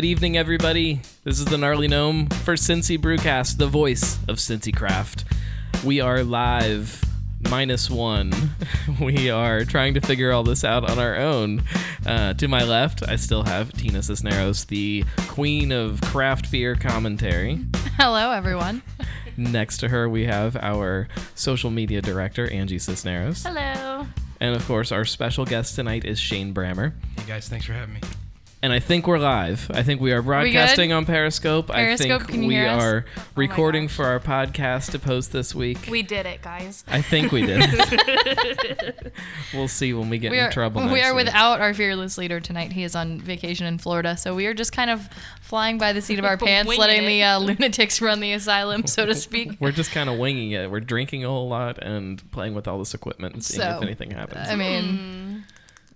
Good evening, everybody. This is the Gnarly Gnome for Cincy Brewcast, the voice of Cincy Craft. We are live, minus one. We are trying to figure all this out on our own. Uh, to my left, I still have Tina Cisneros, the queen of craft beer commentary. Hello, everyone. Next to her, we have our social media director, Angie Cisneros. Hello. And of course, our special guest tonight is Shane Brammer. Hey guys, thanks for having me. And I think we're live. I think we are broadcasting on Periscope. Periscope, I can think you we hear us? are recording gosh. for our podcast to post this week. We did it, guys. I think we did. we'll see when we get We in are, trouble. we are week. without our fearless leader tonight. He is on vacation in Florida, so we are just kind of flying by the seat of our pants, letting it. the uh, lunatics run the asylum, so to speak. We're just kind of winging it. We're drinking a whole lot and playing with all this equipment and seeing if anything happens. I mean,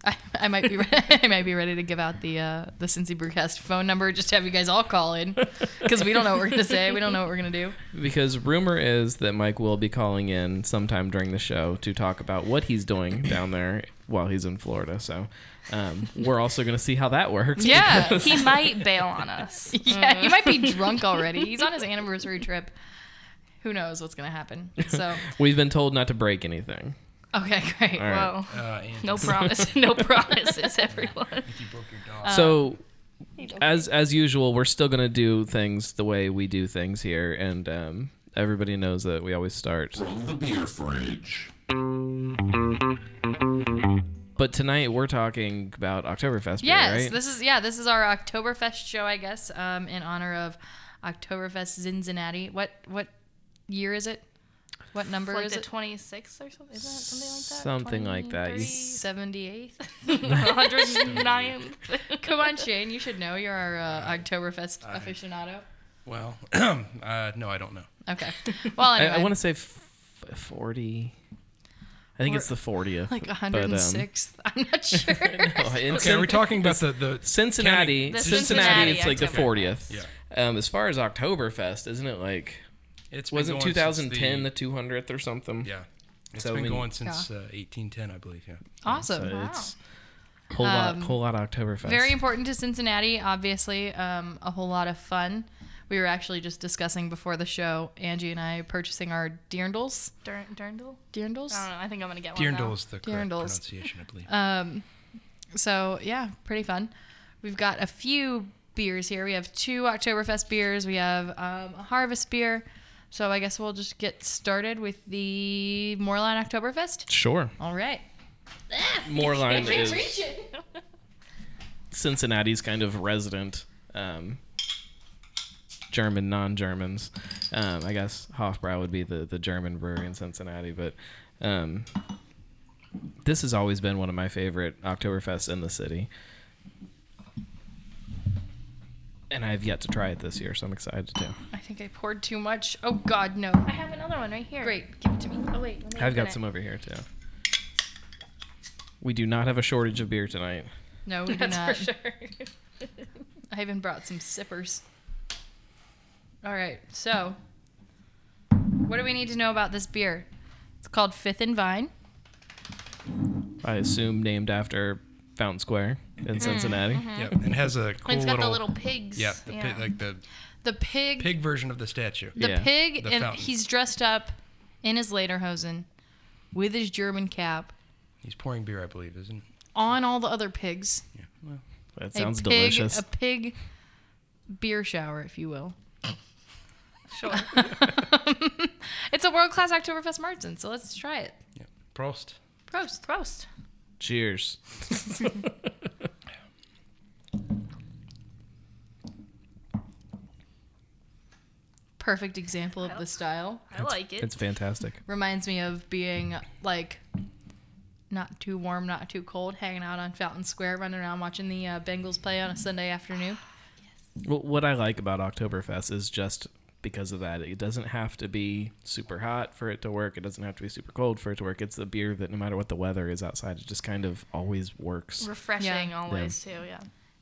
I, I might be re- I might be ready to give out the uh, the Cincy Brewcast phone number just to have you guys all call in because we don't know what we're gonna say. We don't know what we're gonna do. because rumor is that Mike will be calling in sometime during the show to talk about what he's doing down there while he's in Florida. So um, we're also going to see how that works. Yeah. He might bail on us. Yeah, he might be drunk already. He's on his anniversary trip. Who knows what's gonna happen? So We've been told not to break anything. Okay, great. All right. Whoa. Uh, No promise. No promises, everyone. you broke your dog. so as as usual, we're still gonna do things the way we do things here, and um, everybody knows that we always start. From the beer fridge. But tonight we're talking about Oktoberfest beer, Yes, right? this is yeah, this is our Oktoberfest show, I guess, um, in honor of Oktoberfest Cincinnati. What what year is it? What number like is the it? 26th or something? Isn't it something like that? Something like that. You- 30? Seventy eighth. 109. Come on, Shane, you should know. You're our uh, Oktoberfest aficionado. Well, uh, no, I don't know. Okay. Well, I, anyway, I want to say f- forty. I think it's the fortieth. like but, um, 106th. I'm not sure. no, okay, are we talking about the, the Cincinnati, The Cincinnati, Cincinnati it's like the fortieth. Yeah. Um, as far as Oktoberfest, isn't it like It's been wasn't 2010 the two hundredth or something? yeah. It's So, I been mean- going since uh, 1810, I believe. Yeah. awesome. So it's whole lot, whole lot of Oktoberfest. Very important to Cincinnati, obviously. Um, a whole lot of fun. We were actually just discussing before the show, Angie and I purchasing our Dirndls. Dur- Durndal? Dirndls? I don't know. I think I'm going to get one. Dirndl now. is the correct Dirndls. pronunciation, I believe. Um, so yeah, pretty fun. We've got a few beers here. We have two Oktoberfest beers. We have um, a Harvest beer. So I guess we'll just get started with the Moerlein Oktoberfest. Sure. All right. Moerlein is Cincinnati's kind of resident um, German non-Germans. Um, I guess Hofbrau would be the, the German brewery in Cincinnati, but um, this has always been one of my favorite Oktoberfests in the city. And I've yet to try it this year, so I'm excited to. I think I poured too much. Oh God, no. I have another one right here. Great, give it to me. Oh, wait. Let me I've got it. some over here too. We do not have a shortage of beer tonight. No, we do That's not. for sure. I even brought some sippers. All right, so what do we need to know about this beer? It's called Fifth and Vine. I assume named after Fountain Square in mm-hmm. Cincinnati. Mm-hmm. Yeah, and it has a cool It's got little, the little pigs. yeah, the Pig, like the The pig, pig version of the statue. the Yeah. pig, The and fountain. he's dressed up in his lederhosen with his German cap He's pouring beer, I believe, isn't? it? on all the other pigs. Yeah. Well, That sounds a pig, delicious. A pig beer shower, if you will. Sure. It's a world class Oktoberfest Märzen, so let's try it. yeah. Prost. Prost. Prost. Cheers. Perfect example of the style. I like it. It's fantastic. reminds me of being like not too warm, not too cold, hanging out on Fountain Square, running around watching the uh, Bengals play on a Sunday afternoon. Well, what I like about Oktoberfest is just because of that. It doesn't have to be super hot for it to work. It doesn't have to be super cold for it to work. It's a beer that no matter what the weather is outside, it just kind of always works. Refreshing Yeah. always, too. Yeah.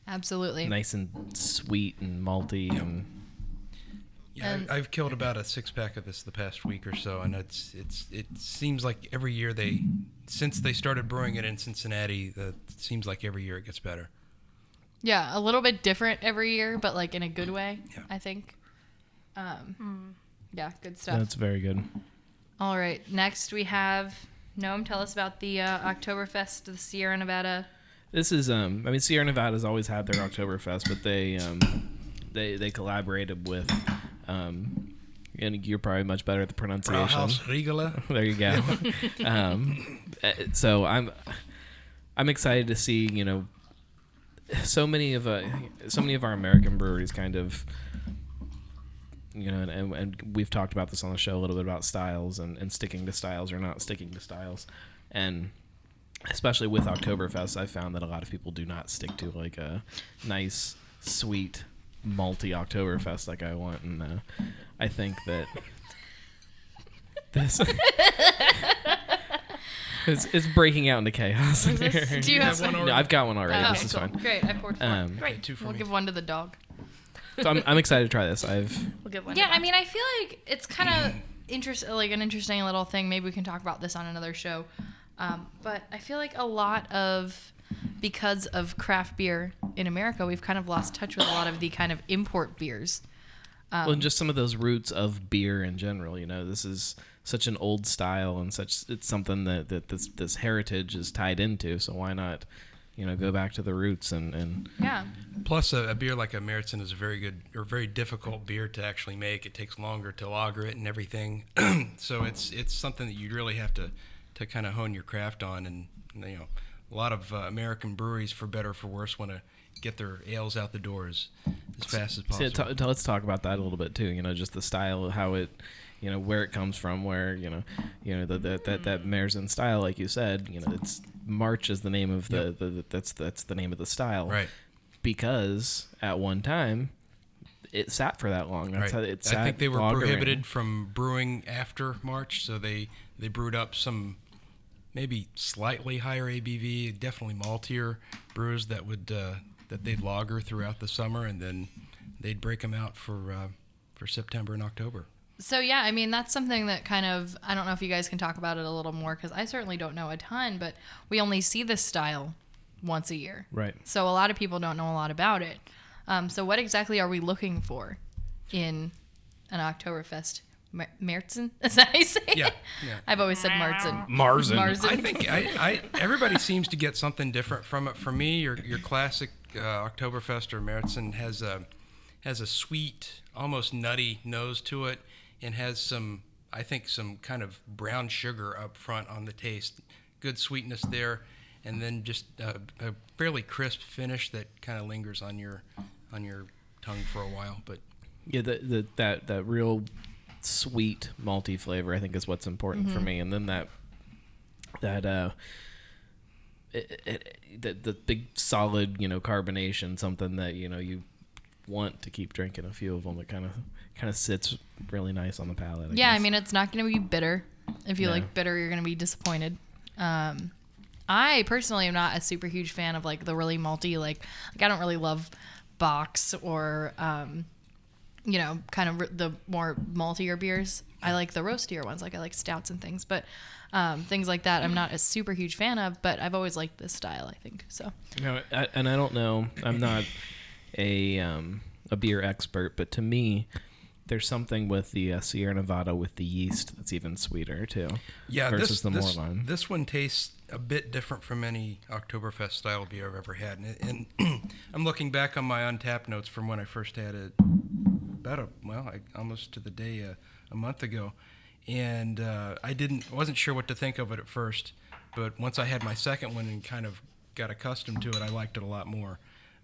Absolutely. Nice and sweet and malty and Yeah, And- I, I've killed about a six pack of this the past week or so, and it's it's it seems like every year they since they started brewing it in Cincinnati, that it seems like every year it gets better. Yeah, a little bit different every year, but like in a good way. Yeah. I think. Um, yeah, good stuff. That's very good. All right, next we have Gnome. Tell us about the uh, Oktoberfest, the Sierra Nevada. This is um I mean Sierra Nevada's always had their Oktoberfest, but they um they they collaborated with um and you're probably much better at the pronunciation. Brauhaus Riegele. There you go. um, uh, so I'm I'm excited to see you know so many of uh, so many of our American breweries kind of you know and, and we've talked about this on the show a little bit about styles and, and sticking to styles or not sticking to styles and especially with Oktoberfest I found that a lot of people do not stick to like a nice sweet malty Oktoberfest like I want and uh, I think that this it's, it's breaking out into chaos. Is this- do you have one some? no, I've got one already. Oh, this is cool. fine. Great, I poured one. Um, Great. Two for we'll me. give one to the dog. So I'm, I'm excited to try this. I've We'll give one. Yeah, I mean, I feel like it's kind of interest, like an interesting little thing. Maybe we can talk about this on another show. Um, but I feel like a lot of because of craft beer in America, we've kind of lost touch with a lot of the kind of import beers. Um, well, and just some of those roots of beer in general. You know, this is such an old style and such. It's something that, that this this heritage is tied into. So why not, you know, go back to the roots and and Yeah, Plus, a, a beer like a Meritzen is a very good or very difficult beer to actually make. It takes longer to lager it and everything. so it's it's something that you really have to to kind of hone your craft on. And you know, a lot of uh, American breweries, for better or for worse, want to get their ales out the doors as fast as See, possible. t- t- let's talk about that a little bit too. You know, just the style, of how it, you know, where it comes from, where you know, you know, the, the, that that Marzen style, like you said, you know, it's March is the name of the, Yep. the, the that's that's the name of the style, right. Because at one time, it sat for that long. That's right. how it sat. I think they were lagering. prohibited from brewing after March, so they they brewed up some maybe slightly higher ABV, definitely maltier brews that would uh, that they'd lager throughout the summer, and then they'd break them out for uh, for September and October. So yeah, I mean that's something that kind of I don't know if you guys can talk about it a little more because I certainly don't know a ton, but we only see this style once a year, Right. so a lot of people don't know a lot about it. Um, so what exactly are we looking for in an Oktoberfest? Mer- Märzen? Is that how you say? Yeah, yeah. I've always said Marzen. Marzen. Marzen. I think I, I everybody seems to get something different from it. For me, your your classic uh, Oktoberfest or Meritzen has a has a sweet, almost nutty nose to it, and has some I think some kind of brown sugar up front on the taste. Good sweetness there, and then just uh, a fairly crisp finish that kind of lingers on your on your tongue for a while. But Yeah, the, the that that real sweet malty flavor I think is what's important for me, and then that that uh, it, it, the the big solid you know carbonation, something that you know you want to keep drinking a few of them. It kind of kind of sits really nice on the palate. I Yeah, I mean it's not going to be bitter. If you No. like bitter, you're going to be disappointed. Um, I personally am not a super huge fan of like the really malty like like I don't really love box or um, you know kind of r- the more maltier beers. I like the roastier ones, like I like stouts and things, but um, things like that I'm not a super huge fan of. But I've always liked this style. I think so. No, I, and I don't know. I'm not a um, a beer expert, but to me, there's something with the uh, Sierra Nevada with the yeast that's even sweeter too. Yeah, versus this, the this, Moerlein. this one tastes a bit different from any Oktoberfest style beer I've ever had. And, and I'm looking back on my Untappd notes from when I first had it about a, well, I, almost to the day uh, a month ago. And uh, I didn't, wasn't sure what to think of it at first. But once I had my second one and kind of got accustomed to it, I liked it a lot more.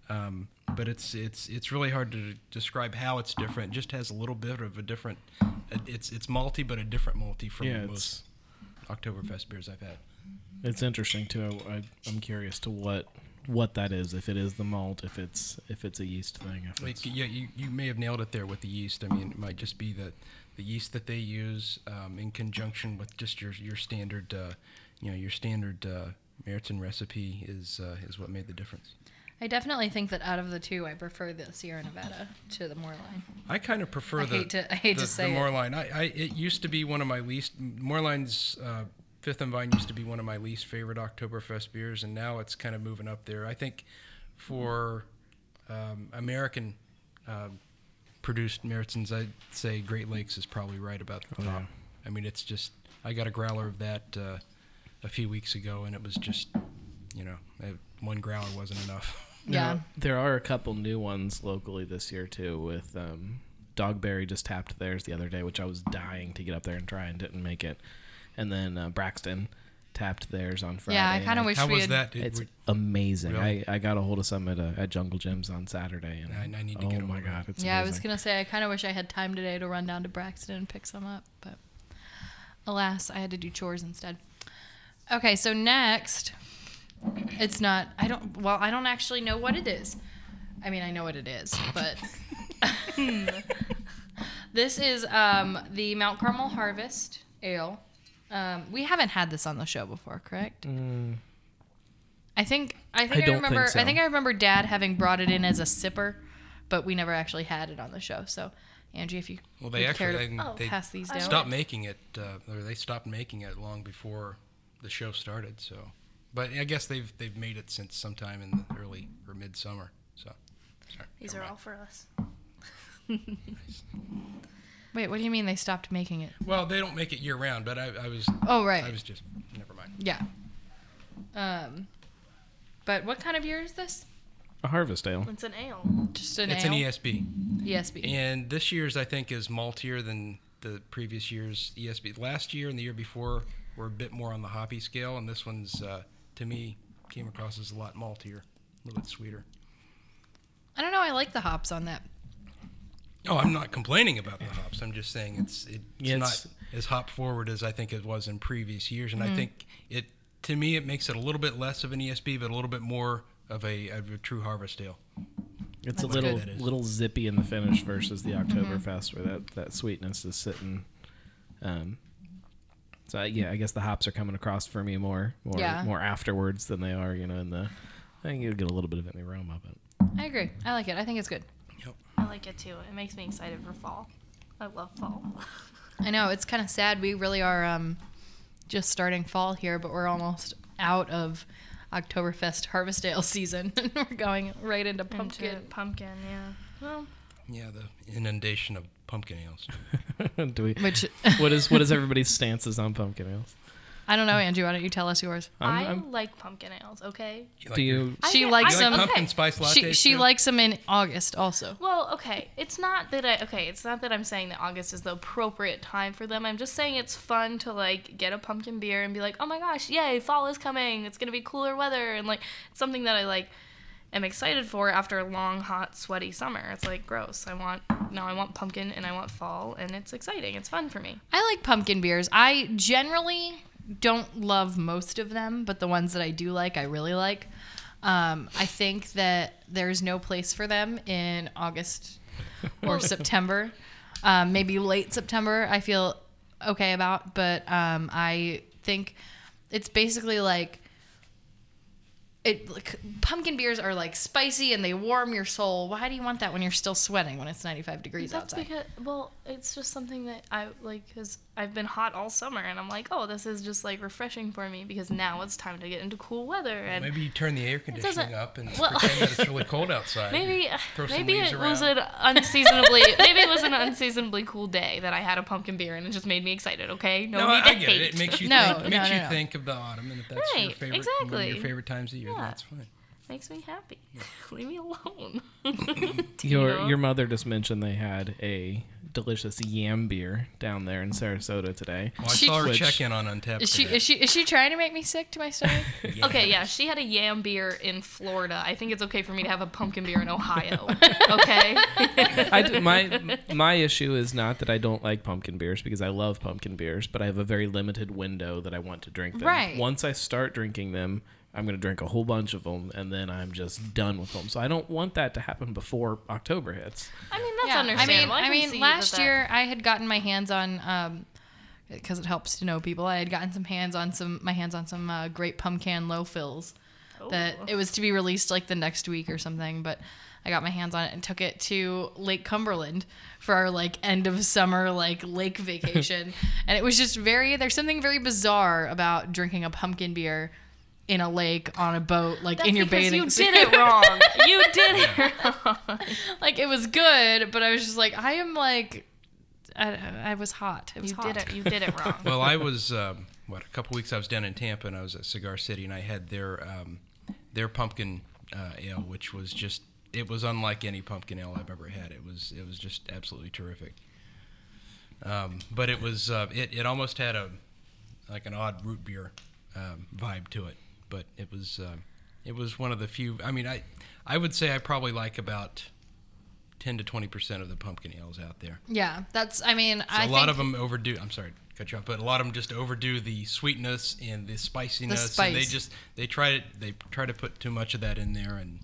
Um, but it's it's it's really hard to describe how it's different. It just has a little bit of a different. It's it's malty, but a different malty from Yeah, most Oktoberfest beers I've had. It's interesting too. I, I'm curious to what what that is. If it is the malt, if it's if it's a yeast thing. If Like, yeah, you, you may have nailed it there with the yeast. I mean, it might just be that the yeast that they use um, in conjunction with just your your standard, uh, you know, your standard uh, Meriton recipe is uh, is what made the difference. I definitely think that out of the two, I prefer the Sierra Nevada to the Moerlein. I kind of prefer I the hate to- I hate the, to say the it. Moerlein. I, I it used to be one of my least Moerlein's uh, Fifth and Vine used to be one of my least favorite Oktoberfest beers, and now it's kind of moving up there. I think for um, American um, produced Meritzens, I'd say Great Lakes is probably right about the top. I mean, it's just I got a growler of that uh, a few weeks ago, and it was just you know uh, one growler wasn't enough. Yeah. Now, there are a couple new ones locally this year too. With um, Dogberry just tapped theirs the other day, which I was dying to get up there and try and didn't make it. And then uh, Braxton tapped theirs on Friday. Yeah, I kind of wish How we was had. that? Did It's we- amazing. Really? I, I got a hold of some at, uh, at Jungle Jim's on Saturday, and I- I need to oh get a my god, it's Yeah, I was gonna say I kind of wish I had time today to run down to Braxton and pick some up, but alas, I had to do chores instead. Okay, so next, it's not. I don't. Well, I don't actually know what it is. I mean, I know what it is, but this is um, the Mount Carmel Harvest Ale. Um, we haven't had this on the show before, correct? I think I think Mm. I I, don't remember think so. I think I remember Dad having brought it in as a sipper, but we never actually had it on the show. So, Angie, if you Well, they would care to they, they pass these down. stopped making it, uh, or they stopped making it long before the show started. So, but I guess they've they've made it since sometime in the early or midsummer. So, sorry. These are mind. all for us. Wait, what do you mean they stopped making it? Well, they don't make it year round, but I, I was Oh, right. I was just never mind. yeah. Um, but what kind of beer is this? a harvest ale. It's an ale. Just an It's an? ESB, ESB. and this year's I think is maltier than the previous year's ESB. Last year and the year before were a bit more on the hoppy scale, and this one's uh, to me came across as a lot maltier, a little bit sweeter. I don't know. I like the hops on that. Oh, I'm not complaining about the hops. I'm just saying it's it's Yeah, not as hop forward as I think it was in previous years, Mm-hmm. and I think it to me it makes it a little bit less of an ESB, but a little bit more of a, of a true harvest ale. It's a little good. That is. little zippy in the finish versus the Mm-hmm. Where that, that sweetness is sitting. Um, so I, yeah, I guess the hops are coming across for me more more Yeah. more afterwards than they are, you know, in the. I think you'll get a little bit of it in the aroma, but I agree. I like it. I think it's good. Yep. I like it too. It makes me excited for fall. I love fall. I know it's kind of sad. We really are um, just starting fall here, but we're almost out of Oktoberfest Harvest Ale season. we're going right into pumpkin. Into pumpkin, yeah. Well, Yeah, the inundation of pumpkin ales. do we? Which what is what is everybody's stances on pumpkin ales? I don't know, Angie. Why don't you tell us yours? I'm- I I'm- like pumpkin ales, okay? You like do you? I She get- likes I you like them- pumpkin okay. spice lattes? She she too? likes them in August also. Well, okay. It's not that I okay, it's not that I'm saying that August is the appropriate time for them. I'm just saying it's fun to like get a pumpkin beer and be like, "Oh my gosh, yay, fall is coming. It's going to be cooler weather." And like something that I like am excited for after a long, hot, sweaty summer. It's like gross. I want now I want pumpkin and I want fall and it's exciting. It's fun for me. I like pumpkin beers. I generally don't love most of them, but the ones that I do like, I really like. Um, I think that there's no place for them in August or September. Um, maybe late September, I feel okay about, but um, I think it's basically like it like, pumpkin beers are like spicy and they warm your soul. Why do you want that when you're still sweating when it's 95 degrees That's outside? because well, it's just something that I like because I've been hot all summer and I'm like, oh, this is just like refreshing for me because now it's time to get into cool weather and Maybe you turn the air conditioning up and well- pretend that it's really cold outside. maybe maybe leaves it was an unseasonably maybe it was an unseasonably cool day that I had a pumpkin beer and it just made me excited. Okay, no, No, need I, to I get hate. it. It makes you No, think. no, makes no, you no. think of the autumn, and if that's your Right, favorite, one of exactly. your favorite times of year, Yeah. That's fine. makes me happy. Leave me alone. Your your mother just mentioned they had a delicious yam beer down there in Sarasota today. Well, I She- saw her Which- check in on Untappd. Is she today. is she is she trying to make me sick to my stomach? Okay, yeah, she had a yam beer in Florida. I think it's okay for me to have a pumpkin beer in Ohio. Okay. I do, my my issue is not that I don't like pumpkin beers because I love pumpkin beers, but I have a very limited window that I want to drink them. Right. Once I start drinking them, I'm going to drink a whole bunch of them, and then I'm just done with them. So I don't want that to happen before October hits. I mean, that's Yeah, I mean, understandable. I mean, last that that- year I had gotten my hands on, um, because it helps to know people. I had gotten some hands on some my hands on some uh, great pumpkin low fills. That Oh. it was to be released like the next week or something, but I got my hands on it and took it to Lake Cumberland for our like end of summer like lake vacation, and it was just very. There's something very bizarre about drinking a pumpkin beer in a lake on a boat, like That's in your because bathing you suit. did it wrong. you did it wrong. like it was good, but I was just like, I am like, I, I was hot. It was You hot. did it. You did it wrong. Well, I was um, what a couple weeks. I was down in Tampa, and I was at Cigar City, and I had their um, their pumpkin uh, ale, which was just it was unlike any pumpkin ale I've ever had. It was it was just absolutely terrific. Um, but it was uh, it it almost had a like an odd root beer um, vibe to it, but it was uh, it was one of the few. I mean, I I would say I probably like about ten to twenty percent of the pumpkin ales out there. Yeah, that's. I mean, So I a lot of them overdo. I'm sorry, cut you off, but a lot of them just overdo the sweetness and the spiciness. The And they just they try to they try to put too much of that in there, and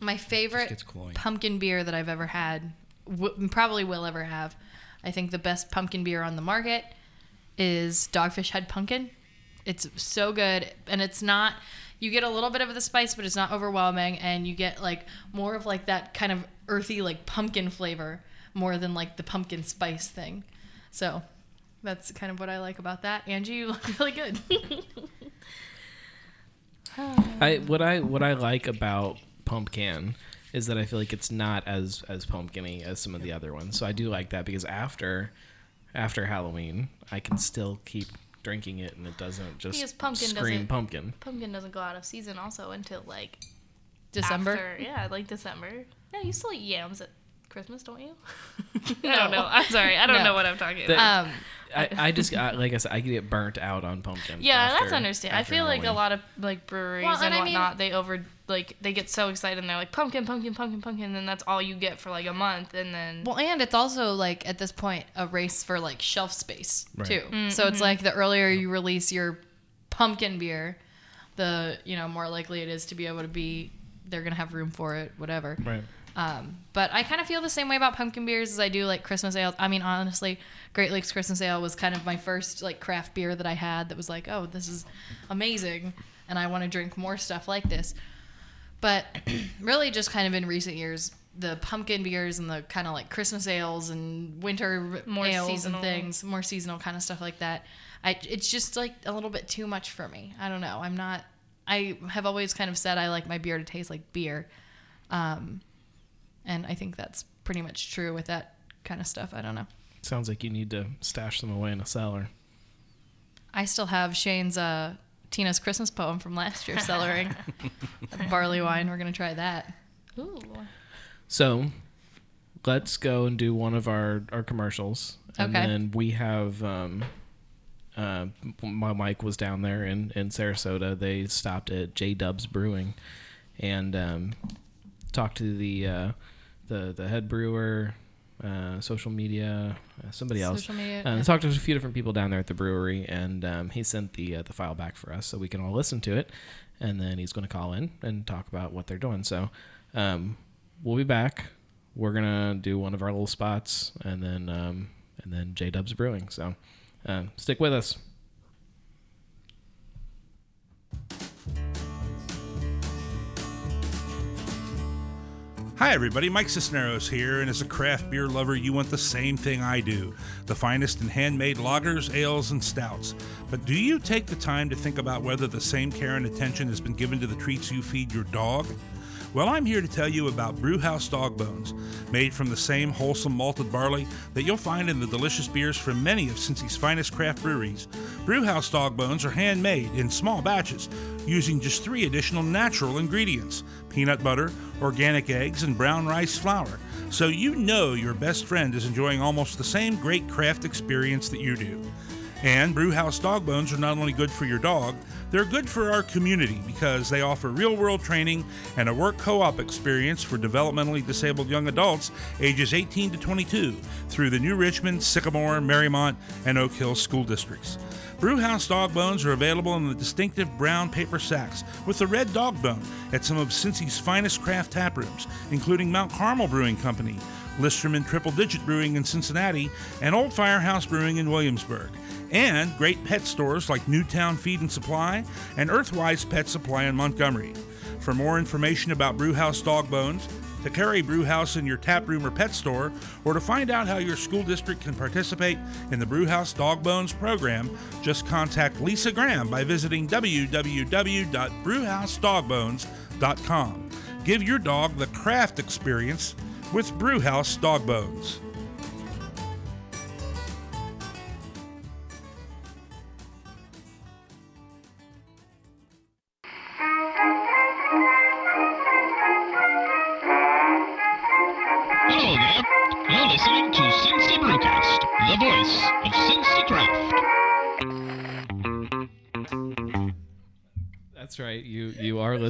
my favorite pumpkin beer that I've ever had, w- probably will ever have. I think the best pumpkin beer on the market is Dogfish Head Pumpkin. It's so good, and it's not. You get a little bit of the spice, but it's not overwhelming, and you get like more of like that kind of earthy like pumpkin flavor more than like the pumpkin spice thing. So that's kind of what I like about that. Angie, you look really good. I what I what I like about pumpkin is that I feel like it's not as as pumpkiny as some of the other ones. So I do like that because after after Halloween, I can still keep drinking it and it doesn't just Because pumpkin scream doesn't- pumpkin. Pumpkin doesn't go out of season also until like December. After, yeah, like December. No, you still eat yams at Christmas, don't you? I don't know. I'm sorry. I don't No. know what I'm talking about. Um, I, I just I, like I said, I get burnt out on pumpkin. yeah, after- that's understand. I after feel like a lot of like breweries Well, and and I mean- whatnot, they over like they get so excited and they're like pumpkin, pumpkin, pumpkin, pumpkin, and then that's all you get for like a month, and then Well, and it's also like at this point a race for like shelf space Right. too. Mm, So mm-hmm. it's like the earlier you release your pumpkin beer, the you know more likely it is to be able to be they're gonna have room for it, whatever. Right. Um, but I kind of feel the same way about pumpkin beers as I do like Christmas ale. I mean, honestly, Great Lakes Christmas Ale was kind of my first like craft beer that I had that was like, oh, this is amazing, and I want to drink more stuff like this. But really, just kind of in recent years, the pumpkin beers and the kind of like Christmas ales and winter More ales seasonal. and things, more seasonal kind of stuff like that. I it's just like a little bit too much for me. I don't know. I'm not. I have always kind of said I like my beer to taste like beer. Um, and I think that's pretty much true with that kind of stuff. I don't know. Sounds like you need to stash them away in a cellar. I still have Shane's uh, Tina's Christmas poem from last year cellaring. barley wine. We're gonna try that. ooh, So let's go and do one of our, our commercials. And Okay. then we have um uh, my Mike was down there in, in Sarasota. They stopped at J Dubs Brewing and um, talked to the uh, the the head brewer, uh, social media, uh, somebody else. Social media, Uh, yeah. Talked to a few different people down there at the brewery, and um, he sent the uh, the file back for us so we can all listen to it. And then he's going to call in and talk about what they're doing. So um, we'll be back. We're gonna do one of our little spots, and then um, and then J Dubs Brewing. So um, stick with us. Hi, everybody. Mike Cisneros here, and as a craft beer lover, you want the same thing I do the finest in handmade lagers, ales, and stouts. But do you take the time to think about whether the same care and attention has been given to the treats you feed your dog? Well, I'm here to tell you about Brewhouse Dog Bones, made from the same wholesome malted barley that you'll find in the delicious beers from many of Cincy's finest craft breweries. Brewhouse Dog Bones are handmade in small batches, using just three additional natural ingredients peanut butter, organic eggs, and brown rice flour. So you know your best friend is enjoying almost the same great craft experience that you do. And Brewhouse Dog Bones are not only good for your dog, they're good for our community because they offer real world training and a work co op experience for developmentally disabled young adults ages 18 to 22 through the New Richmond, Sycamore, Mariemont, and Oak Hill school districts. Brewhouse dog bones are available in the distinctive brown paper sacks with the red dog bone at some of Cincy's finest craft tap rooms, including Mount Carmel Brewing Company, Listerman Triple Digit Brewing in Cincinnati, and Old Firehouse Brewing in Williamsburg. And great pet stores like Newtown Feed and Supply and Earthwise Pet Supply in Montgomery. For more information about Brewhouse Dog Bones, to carry Brewhouse in your tap room or pet store, or to find out how your school district can participate in the Brewhouse Dog Bones program, just contact Lisa Graham by visiting www.brewhousedogbones.com. Give your dog the craft experience with Brewhouse Dog Bones.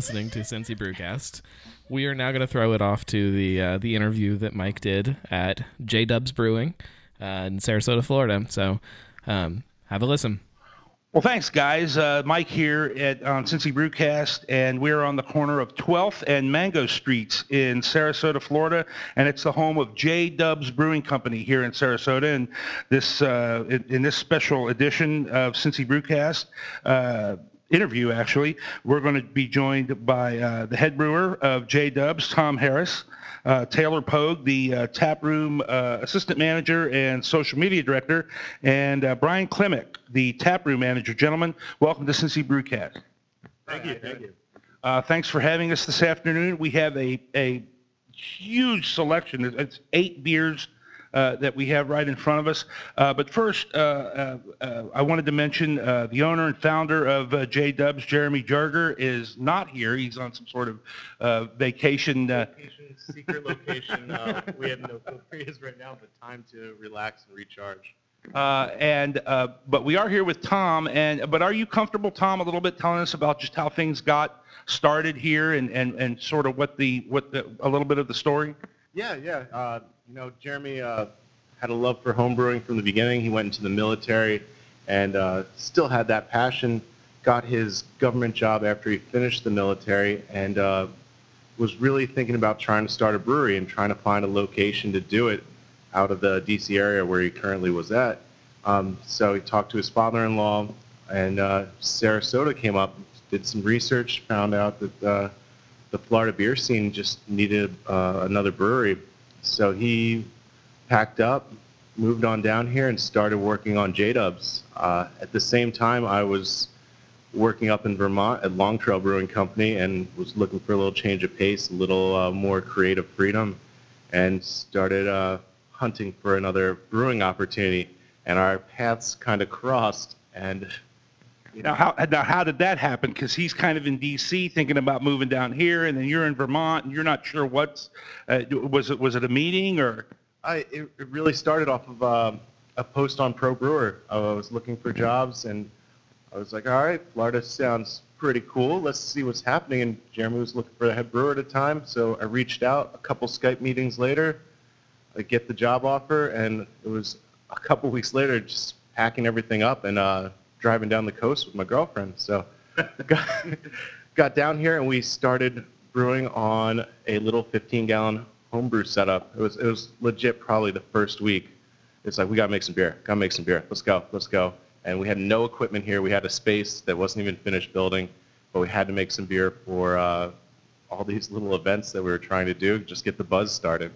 Listening to Cincy Brewcast. We are now going to throw it off to the uh, the interview that Mike did at J Dubs Brewing uh, in Sarasota, Florida. So um, have a listen. Well, thanks, guys. Uh, Mike here at Cincy Brewcast, and we're on the corner of 12th and Mango Streets in Sarasota, Florida, and it's the home of J Dubs Brewing Company here in Sarasota. And this uh, in, in this special edition of Cincy Brewcast. Uh, interview actually we're going to be joined by uh, the head brewer of j dubs tom harris uh, Taylor Pogue, the uh, tap room uh, assistant manager and social media director, and uh, Brian Klimick, the tap room manager. Gentlemen, welcome to Cincy Brewcast. Thank you. Thank you. Uh, thanks for having us this afternoon. We have a, a huge selection. It's eight beers uh, that we have right in front of us. Uh, but first, uh, uh, uh, I wanted to mention uh, the owner and founder of uh, J Dubs, Jeremy Jarger, is not here. He's on some sort of uh, vacation. Uh, secret location. Uh, we have no clue where he is right now, but time to relax and recharge. Uh, and uh, but we are here with Tom. And but are you comfortable, Tom, a little bit telling us about just how things got started here and, and, and sort of what the what the a little bit of the story? Yeah, yeah. Uh, you know, Jeremy uh, had a love for homebrewing from the beginning. He went into the military and uh, still had that passion. Got his government job after he finished the military and uh, was really thinking about trying to start a brewery and trying to find a location to do it out of the DC area where he currently was at. Um, so he talked to his father-in-law, and uh, Sarasota came up, did some research, found out that uh, the Florida beer scene just needed uh, another brewery. So he packed up, moved on down here, and started working on J-Dubs. Uh, at the same time, I was working up in Vermont at Long Trail Brewing Company and was looking for a little change of pace, a little uh, more creative freedom, and started uh, hunting for another brewing opportunity. And our paths kind of crossed, and Now how now how did that happen? Because he's kind of in D.C. thinking about moving down here, and then you're in Vermont, and you're not sure what's uh, was it was it a meeting or? I, it, really started off of um, a post on Pro Brewer. I was looking for jobs, and I was like, all right, Florida sounds pretty cool. Let's see what's happening. And Jeremy was looking for the head brewer at the time, so I reached out. A couple Skype meetings later, I get the job offer, and it was a couple weeks later, just packing everything up and uh, driving down the coast with my girlfriend. So got, got down here, and we started brewing on a little 15-gallon homebrew setup. It was it was legit probably the first week. It's like we gotta make some beer. Gotta make some beer. Let's go. Let's go. And we had no equipment here. We had a space that wasn't even finished building, but we had to make some beer for uh, all these little events that we were trying to do. Just get the buzz started.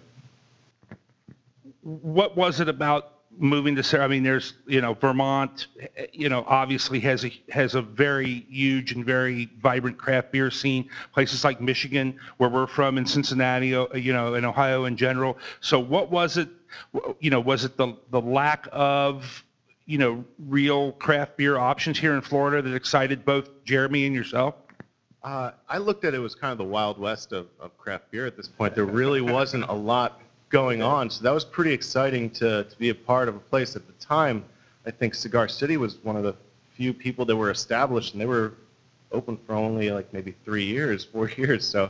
what was it about moving to Sarah? I mean, there's, you know, Vermont, eh, you know, obviously has a, has a very huge and very vibrant craft beer scene. Places like Michigan, where we're from, in Cincinnati, you know, in Ohio in general. So what was it, you know, was it the, the lack of, you know, real craft beer options here in Florida that excited both Jeremy and yourself? Uh, I looked at it as kind of the wild west of, of craft beer at this point. There really wasn't a lot going on, so that was pretty exciting to, to be a part of a place at the time. I think Cigar City was one of the few people that were established, and they were open for only like maybe three years, four years. So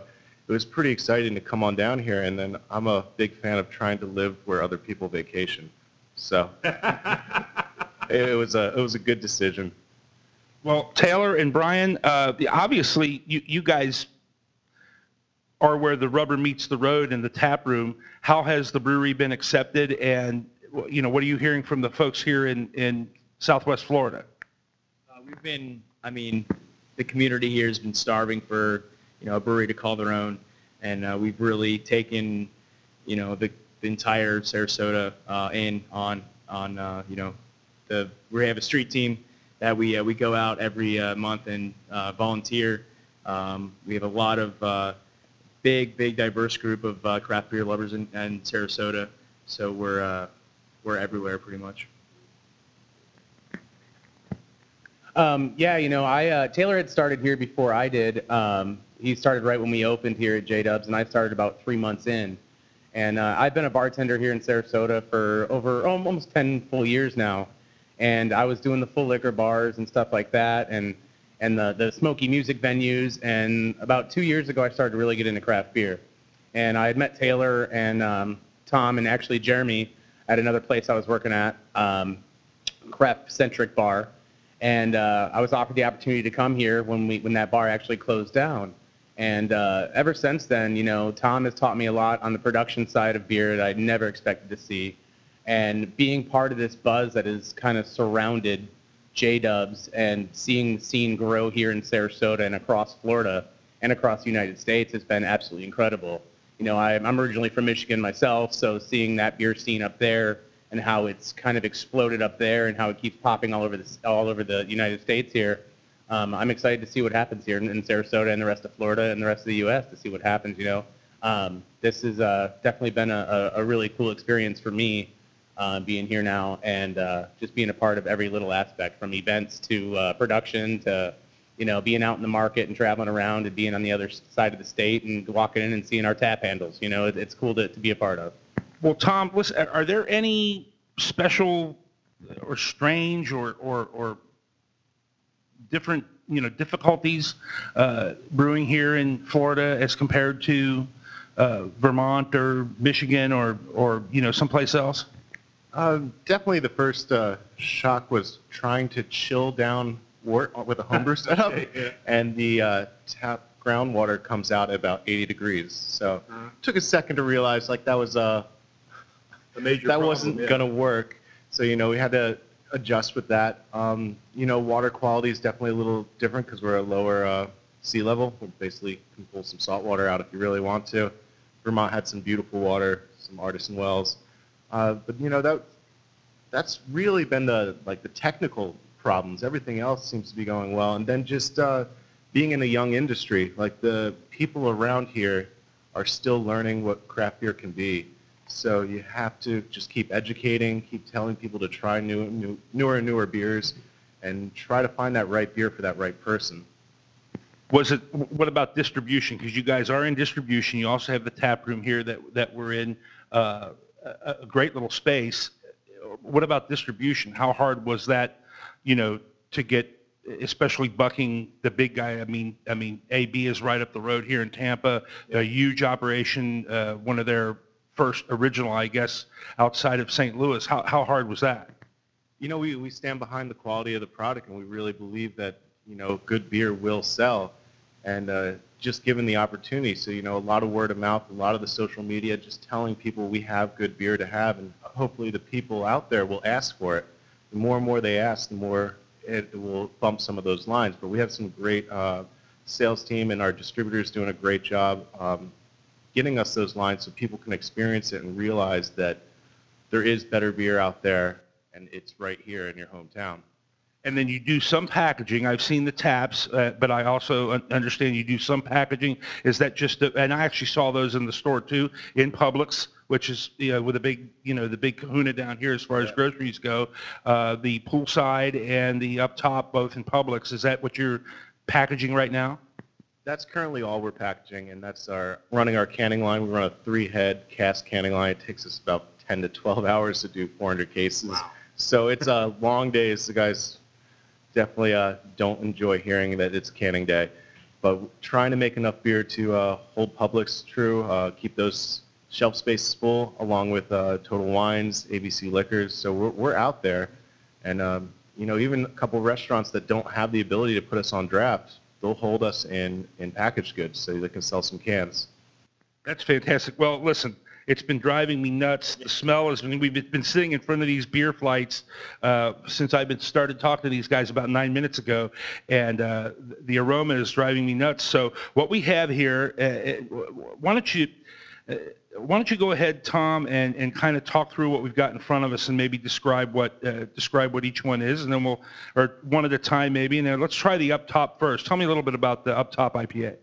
it was pretty exciting to come on down here. And then I'm a big fan of trying to live where other people vacation. So it was a it was a good decision. Well, Taylor and Brian, uh, the- obviously, you, you guys are where the rubber meets the road in the tap room. How has the brewery been accepted? And, you know, what are you hearing from the folks here in, in Southwest Florida? Uh, we've been, I mean, the community here has been starving for, you know, a brewery to call their own. and uh, we've really taken, you know, the, the entire Sarasota uh, in on on uh, you know, the we have a street team that we uh, we go out every uh, month and volunteer. Um, we have a lot of big big diverse group of uh, craft beer lovers in, in Sarasota, so we're uh, we're everywhere pretty much. Um, yeah, you know, I uh, Taylor had started here before I did. Um, he started right when we opened here at J Dubs, and I started about three months in. And uh, I've been a bartender here in Sarasota for over almost 10 full years now. And I was doing the full liquor bars and stuff like that, and and the the smoky music venues. And about two years ago, I started to really get into craft beer. And I had met Taylor and um, Tom and actually Jeremy at another place I was working at, um, craft centric bar and uh, I was offered the opportunity to come here when we when that bar actually closed down. And uh, ever since then, you know, Tom has taught me a lot on the production side of beer that I never expected to see. And being part of this buzz that is kind of surrounded J Dubs and seeing scene grow here in Sarasota and across Florida and across the United States has been absolutely incredible. You know, I'm, I'm originally from Michigan myself, so seeing that beer scene up there and how it's kind of exploded up there and how it keeps popping all over the all over the United States here. Um, I'm excited to see what happens here in, in, Sarasota and the rest of Florida and the rest of the U.S. to see what happens. You know, um, this has uh, definitely been a, a, really cool experience for me uh, being here now and uh, just being a part of every little aspect from events to uh, production to you know being out in the market and traveling around and being on the other side of the state and walking in and seeing our tap handles. You know, it, it's cool to, to be a part of. Well, Tom, listen, are there any special or strange or, or, or different, you know, difficulties uh, brewing here in Florida as compared to uh, Vermont or Michigan or, or, you know, someplace else? Uh, definitely the first uh, shock was trying to chill down wort with a homebrew setup, yeah. and the uh, tap groundwater comes out at about 80 degrees. So uh-huh. took a second to realize like that was uh, a major that problem, wasn't yeah. gonna work. So you know we had to adjust with that. Um, you know water quality is definitely a little different because we're at lower uh, sea level. We basically can pull some salt water out if you really want to. Vermont had some beautiful water, some artisan wells, uh, but you know that that's really been the like the technical problems. Everything else seems to be going well, and then just uh, being in a young industry, like the people around here are still learning what craft beer can be. So you have to just keep educating, keep telling people to try new, new, newer and newer beers, and try to find that right beer for that right person. Was it, what about distribution? Because you guys are in distribution. You also have the tap room here that, that we're in, uh, a, a great little space. What about distribution? How hard was that, you know, to get, especially bucking the big guy? I mean, I mean, AB is right up the road here in Tampa, a huge operation, uh, one of their first original, I guess, outside of St. Louis. How, how hard was that? You know, we, we stand behind the quality of the product, and we really believe that, you know, good beer will sell. And uh, just given the opportunity, so, you know, a lot of word of mouth, a lot of the social media, just telling people we have good beer to have, and hopefully the people out there will ask for it. The more and more they ask, the more it will bump some of those lines. But we have some great uh, sales team, and our distributors doing a great job. Um, getting us those lines so people can experience it and realize that there is better beer out there and it's right here in your hometown. And then you do some packaging. I've seen the tabs, uh, but I also understand you do some packaging. Is that just, the, and I actually saw those in the store too, in Publix, which is, you know, with a big, you know, the big kahuna down here as far as groceries go. Uh, the poolside and the up top, both in Publix. Is that what you're packaging right now? That's currently all we're packaging, and that's our running our canning line. We run a three-head Cask canning line. It takes us about 10 to 12 hours to do 400 cases. Wow. So it's a long days. The guys definitely uh, don't enjoy hearing that it's canning day, but trying to make enough beer to uh, hold Publix true, uh, keep those shelf spaces full, along with uh, Total Wines, ABC Liquors. So we're, we're out there, and um, you know even a couple of restaurants that don't have the ability to put us on draft they'll hold us in, in packaged goods so they can sell some cans. That's fantastic. Well, listen, It's been driving me nuts. The smell is, we've been sitting in front of these beer flights uh, since I've been started talking to these guys about nine minutes ago, and uh, the aroma is driving me nuts. So what we have here, uh, uh, why don't you, uh, why don't you go ahead, Tom, and, and kind of talk through what we've got in front of us and maybe describe what uh, describe what each one is, and then we'll, or one at a time maybe, and then let's try the up top first. Tell me a little bit about the up top IPA.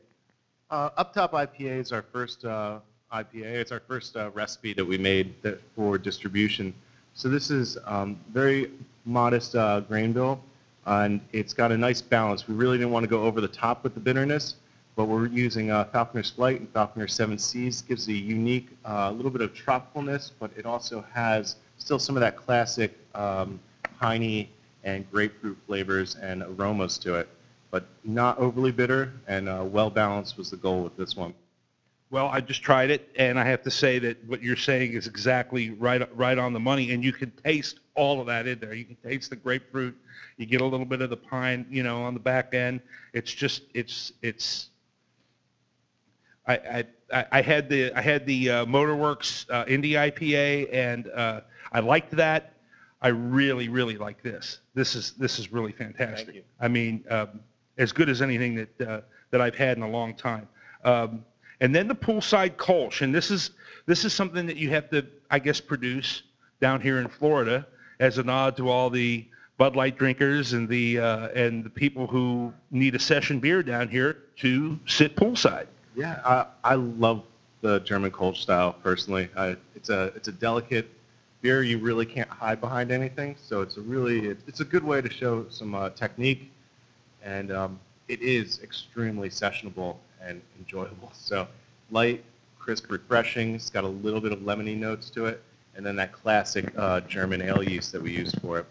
Uh, Up Top IPA is our first uh, IPA. It's our first uh, recipe that we made that, for distribution. So this is um, very modest uh, grain bill, and it's got a nice balance. We really didn't want to go over the top with the bitterness, but we're using uh, Falconer's Flight and Falconer Seven Seas. Gives a unique, a little bit of tropicalness, but it also has still some of that classic um, piney and grapefruit flavors and aromas to it, but not overly bitter and uh, well balanced was the goal with this one. Well, I just tried it, and I have to say that what you're saying is exactly right, right on the money, and you can taste all of that in there. You can taste the grapefruit, you get a little bit of the pine, you know, on the back end. It's just, it's, it's, I, I, I- had the, I had the uh, Motorworks uh, Indie IPA, and uh, I liked that. I really, really like this. This is, this is really fantastic. you. I mean, um, as good as anything that, uh, that I've had in a long time. Um, and then the poolside Kolsch, and this is, this is something that you have to, I guess, produce down here in Florida as a nod to all the Bud Light drinkers and the, uh, and the people who need a session beer down here to sit poolside. Yeah, I, I love the German Kolsch style personally. I, it's a it's a delicate beer. You really can't hide behind anything. So it's a really it's, it's a good way to show some uh, technique, and um, it is extremely sessionable and enjoyable. So light, crisp, refreshing. It's got a little bit of lemony notes to it, and then that classic uh, German ale yeast that we use for it.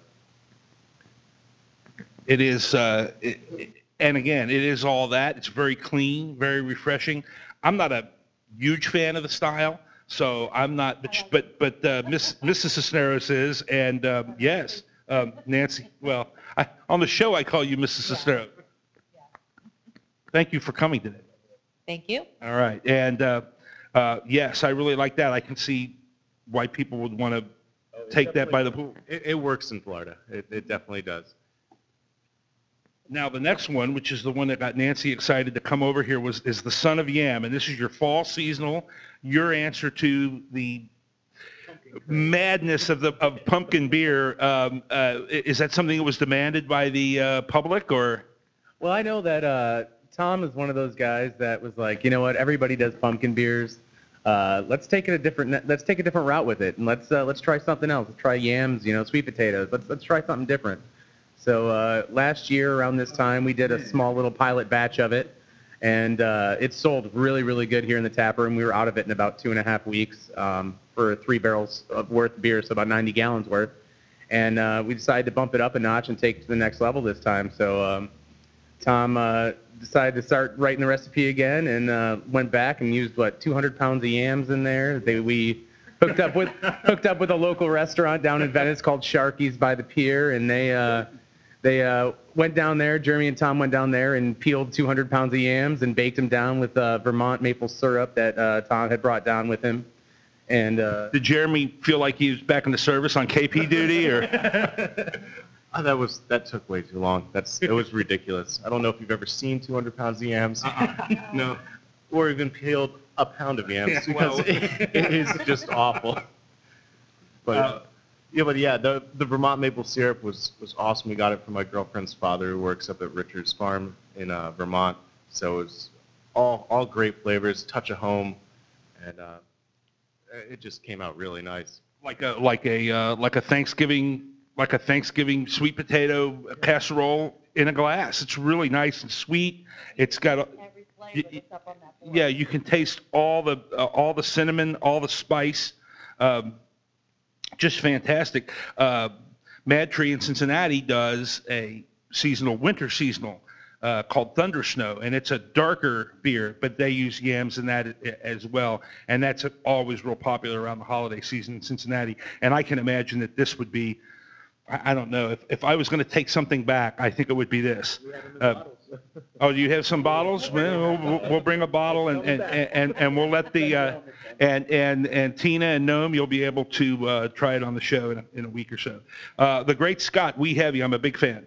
It is, uh, it, it- and again, it is all that. It's very clean, very refreshing. I'm not a huge fan of the style, so I'm not, but, but, but uh, Miss, Mrs. Cisneros is, and um, yes, um, Nancy, well, I, on the show, I call you Mrs. Cisneros. Thank you for coming today. Thank you. All right, and uh, uh, yes, I really like that. I can see why people would want to take that by the pool. It, it works in Florida. It, it definitely does. Now, the next one, which is the one that got Nancy excited to come over here, was is the Son of Yam, and this is your fall seasonal. Your answer to the madness of the of pumpkin beer. Um, uh, is that something that was demanded by the uh, public, or Well, I know that uh, Tom is one of those guys that was like, you know what? Everybody does pumpkin beers. Uh, let's take it a different. Let's take a different route with it, and let's uh, let's try something else. Let's try yams. You know, sweet potatoes. Let's let's try something different. So uh, last year around this time, we did a small little pilot batch of it, and uh, it sold really really good here in the tap room. We were out of it in about two and a half weeks um, for three barrels of worth of beer, so about 90 gallons worth. And uh, we decided to bump it up a notch and take it to the next level this time. So. Um, Tom uh, decided to start writing the recipe again and uh, went back and used what 200 pounds of yams in there. They, we hooked up with hooked up with a local restaurant down in Venice called Sharky's by the pier, and they uh, they uh, went down there. Jeremy and Tom went down there and peeled 200 pounds of yams and baked them down with uh, Vermont maple syrup that uh, Tom had brought down with him. And uh, did Jeremy feel like he was back in the service on KP duty, or Oh, that was that took way too long. That's it was ridiculous. I don't know if you've ever seen 200 pounds of yams. no, or even peeled a pound of yams because it, it is just awful. But Uh, yeah, but yeah, the the Vermont maple syrup was was awesome. We got it from my girlfriend's father who works up at Richard's Farm in uh, Vermont. So it was all all great flavors, touch of home, and uh, it just came out really nice. like a like a uh, like a Thanksgiving like a Thanksgiving sweet potato casserole in a glass. It's really nice and sweet. It's got a, Every flavor that's up on that board. yeah, you can taste all the uh, all the cinnamon, all the spice. Um, just fantastic. Uh, Mad Tree in Cincinnati does a seasonal, winter seasonal uh, called Thunder Snow, and it's a darker beer, but they use yams in that a- as well, and that's always real popular around the holiday season in Cincinnati. And I can imagine that this would be I, I don't know. If, if I was going to take something back, I think it would be this. Uh, Oh, do you have some bottles? Well, We'll, we'll bring a bottle and, and, and, and we'll let the, uh, and, and, and Tina and Gnome, you'll be able to, uh, try it on the show in a, in a week or so. Uh, the Great Scott, Wee Heavy, I'm a big fan.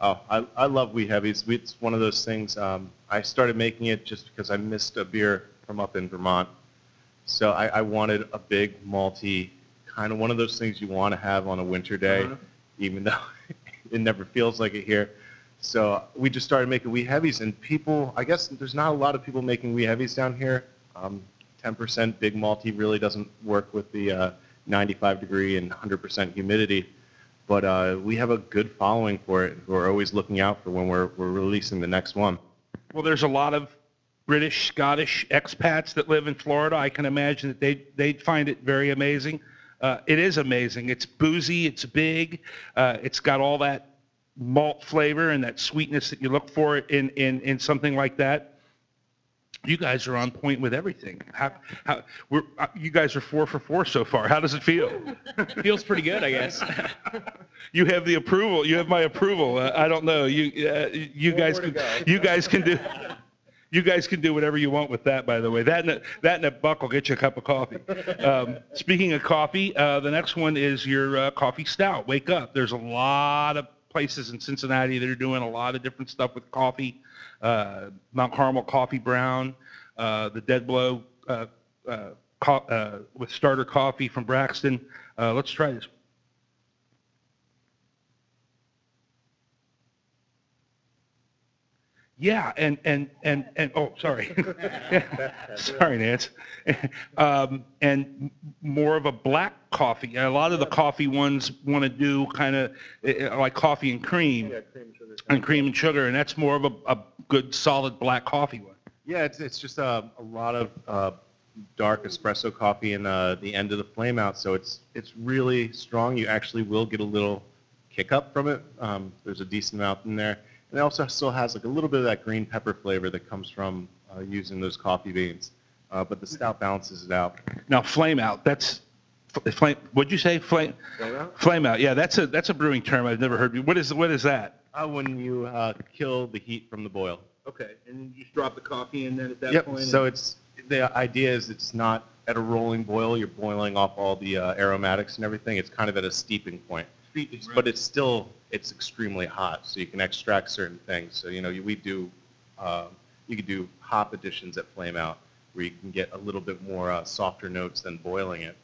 Oh, I, I love Wee Heavies. We- It's one of those things, um, I started making it just because I missed a beer from up in Vermont. So I, I wanted a big malty, kind of one of those things you want to have on a winter day, Uh-huh. even though it never feels like it here. So we just started making Wee Heavies, and people, I guess there's not a lot of people making Wee Heavies down here. Um, 10% big malty really doesn't work with the uh, 95 degree and 100% humidity but uh, we have a good following for it who are always looking out for when we're, we're releasing the next one. Well, there's a lot of British, Scottish expats that live in Florida. I can imagine that they, they'd find it very amazing. Uh, it is amazing. It's boozy, it's big, uh, it's got all that malt flavor and that sweetness that you look for in, in, in something like that. You guys are on point with everything. How, how, we're, uh, you guys are four for four so far. How does it feel? Feels pretty good, I guess. You have the approval. You have my approval. Uh, I don't know. You, uh, you guys, can, you guys can do, you guys can do whatever you want with that. By the way, that and a, that and a buck will get you a cup of coffee. Um, speaking of coffee, uh, the next one is your uh, coffee stout. Wake up. There's a lot of places in Cincinnati that are doing a lot of different stuff with coffee. Uh, Mount Carmel Coffee Brown, uh, the Dead Blow uh, uh, co- uh, with starter coffee from Braxton. Uh, let's try this. Yeah, and, and, and, and, oh, sorry. Sorry, Nance. Um, and more of a black coffee. A lot of the coffee ones want to do kind of like coffee and cream. And cream and sugar, and that's more of a, a good solid black coffee one. Yeah, it's, it's just uh, a lot of uh, dark espresso coffee in uh, the end of the flame out, so it's, it's really strong. You actually will get a little kick up from it. Um, there's a decent amount in there. And it also still has like a little bit of that green pepper flavor that comes from uh, using those coffee beans. Uh, but the stout balances it out. Now, flame out, that's, f- flame, what'd you say? Flame? Flame out, yeah, that's a, that's a brewing term I've never heard. be- What is, what is that? Uh, when you uh, kill the heat from the boil. Okay, and then you just drop the coffee in then at that Yep. point? So it's the idea is it's not at a rolling boil. You're boiling off all the uh, aromatics and everything. It's kind of at a steeping point, Steeping but it's still it's extremely hot, so you can extract certain things. So you know you- we do uh, you could do hop additions at flame out where you can get a little bit more uh, softer notes than boiling it.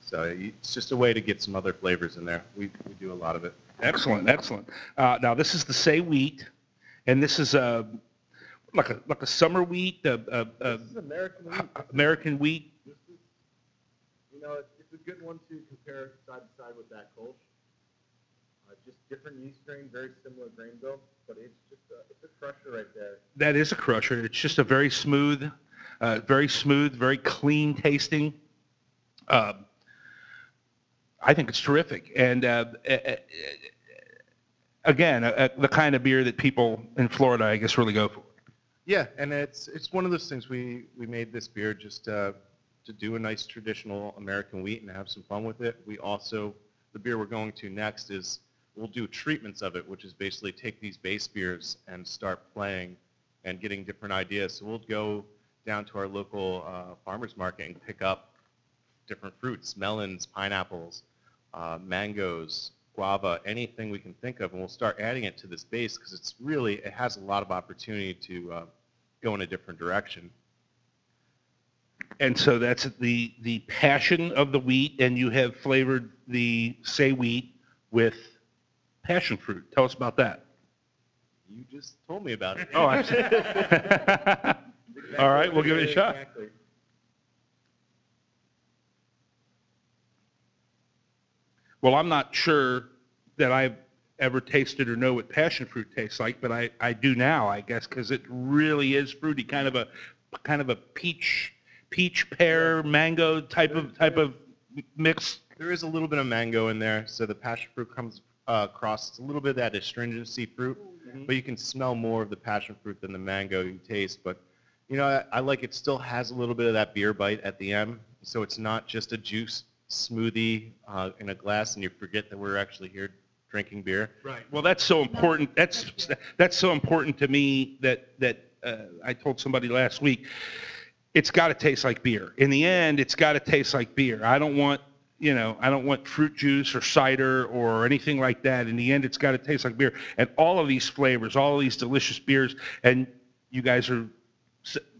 So it's just a way to get some other flavors in there. We, we do a lot of it. Excellent, excellent. Uh, now, this is the Say wheat, and this is a, like a, like a summer wheat, a, a, a American American wheat. This is, you know, it's, it's a good one to compare side to side with that Kolsch. Just different yeast strain, very similar grain bill, but it's just a, it's a crusher right there. That is a crusher. It's just a very smooth, uh, very smooth, very clean tasting. Uh, I think it's terrific. And uh, uh, uh, again, uh, uh, the kind of beer that people in Florida, I guess, really go for. Yeah, and it's it's one of those things we we made this beer just uh, to do a nice traditional American wheat and have some fun with it. We also the beer we're going to next is we'll do treatments of it, which is basically take these base beers and start playing and getting different ideas. So we'll go down to our local uh, farmers market and pick up different fruits, melons, pineapples, uh, mangoes, guava, anything we can think of, and we'll start adding it to this base because it's really, it has a lot of opportunity to uh, go in a different direction. And so that's the, the passion of the wheat, and you have flavored the Say wheat with passion fruit. Tell us about that. You just told me about it. Oh, I All right, we'll give it a shot. Exactly. Well, I'm not sure that I've ever tasted or know what passion fruit tastes like, but I, I do now, I guess, because it really is fruity, kind of a kind of a peach peach pear mango type of type of mix. There is a little bit of mango in there, so the passion fruit comes uh, across. It's a little bit of that astringency fruit, but you can smell more of the passion fruit than the mango you taste. But you know, I, I like it. Still has a little bit of that beer bite at the end, so it's not just a juice smoothie uh, in a glass and you forget that we're actually here drinking beer. Right. Well, that's so important. That's that's so important to me that that uh, I told somebody last week. It's got to taste like beer. In the end, it's got to taste like beer. I don't want you know I don't want fruit juice or cider or anything like that. In the end, it's got to taste like beer. And all of these flavors, all of these delicious beers, and you guys are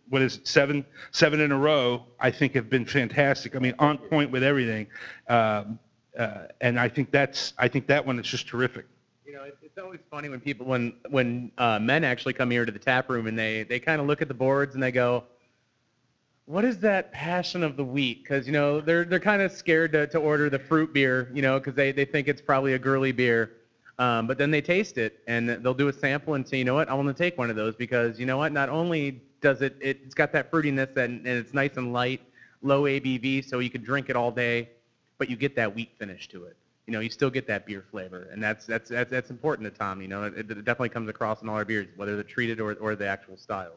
what is it seven seven in a row? I think have been fantastic. I mean, on point with everything. Um, uh, and I think that's I think that one is just terrific. You know, it's, always funny when people, when when uh, men actually come here to the tap room and they they kind of look at the boards and they go, "What is that passion of the wheat?" Because you know they're they're kind of scared to, to order the fruit beer, you know, because they they think it's probably a girly beer. Um, but then they taste it and they'll do a sample and say, you know what, I want to take one of those because you know what, not only does it, it it's got that fruitiness and, and it's nice and light, low ABV, so you can drink it all day, but you get that wheat finish to it. You know, you still get that beer flavor, and that's that's that's, that's important to Tom. You know, it, it definitely comes across in all our beers, whether they're treated or, or the actual style.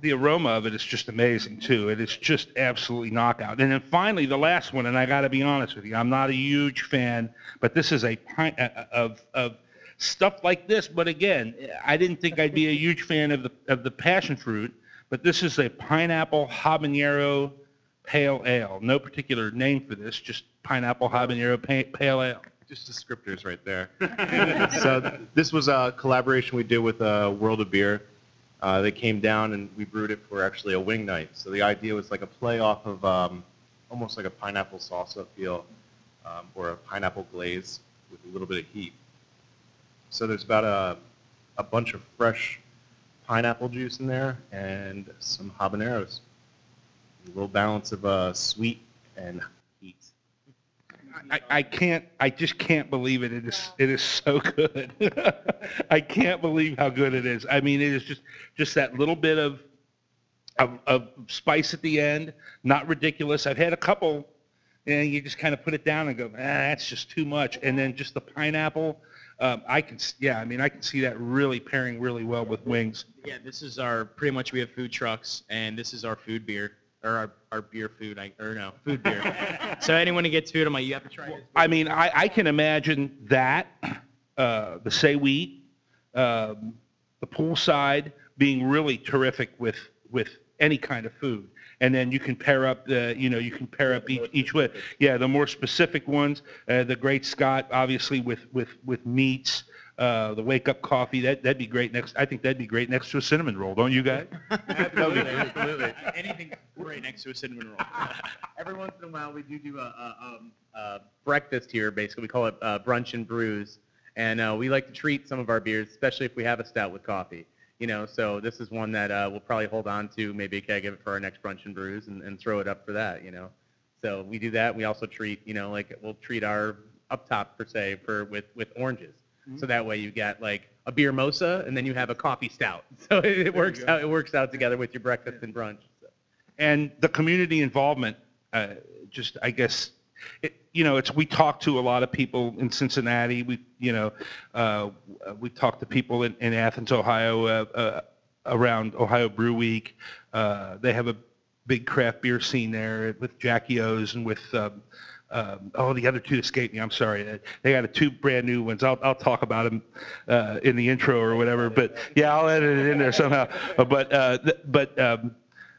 The aroma of it is just amazing too. It is just absolutely knockout. And then finally, the last one, and I got to be honest with you, I'm not a huge fan, but this is a pint of of stuff like this. But again, I didn't think I'd be a huge fan of the of the passion fruit, but this is a pineapple habanero pale ale. No particular name for this, just pineapple habanero pale ale. Just descriptors right there. so this was a collaboration we did with uh, World of Beer. Uh, they came down and we brewed it for actually a wing night. So the idea was like a play off of um, almost like a pineapple salsa feel um, or a pineapple glaze with a little bit of heat. So there's about a, a bunch of fresh pineapple juice in there and some habaneros. A little balance of uh, sweet and. I, I can't, I just can't believe it. It is, it is so good. I can't believe how good it is. I mean, it is just, just that little bit of, of, of spice at the end, not ridiculous. I've had a couple, and you just kind of put it down and go, ah, that's just too much. And then just the pineapple, um, I can, yeah, I mean, I can see that really pairing really well with wings. Yeah, this is our, pretty much we have food trucks, and this is our food beer, or our, our beer food, I, or no, food beer. so anyone who gets food, I'm like, you have to try this. I mean, I, I can imagine that, uh, the say wheat, um, the poolside being really terrific with, with any kind of food. And then you can pair up the, you know, you can pair up each, each with, yeah, the more specific ones, uh, the Great Scott, obviously with, with, with meats, uh, the wake up coffee, that, that'd be great next, I think that'd be great next to a cinnamon roll, don't you guys? absolutely, absolutely. Anything great next to a cinnamon roll. Every once in a while, we do do a, a, um, a breakfast here. Basically, we call it uh, brunch and brews, and uh, we like to treat some of our beers, especially if we have a stout with coffee. You know, so this is one that uh, we'll probably hold on to, maybe a keg of it for our next brunch and brews, and, and throw it up for that. You know, so we do that. We also treat, you know, like we'll treat our up top per se for with with oranges. So that way you get like a beer mosa, and then you have a coffee stout. So it, it works out. It works out together with your breakfast and brunch. And the community involvement, uh, just I guess, it, you know, it's we talk to a lot of people in Cincinnati. We, you know, uh, we talk to people in, in Athens, Ohio, uh, uh, around Ohio Brew Week. Uh, they have a big craft beer scene there with Jackie O's and with. Um, um, oh, the other two escaped me. I'm sorry. They got two brand new ones. I'll, I'll talk about them uh, in the intro or whatever. But yeah, I'll edit it in there somehow. But uh, but um,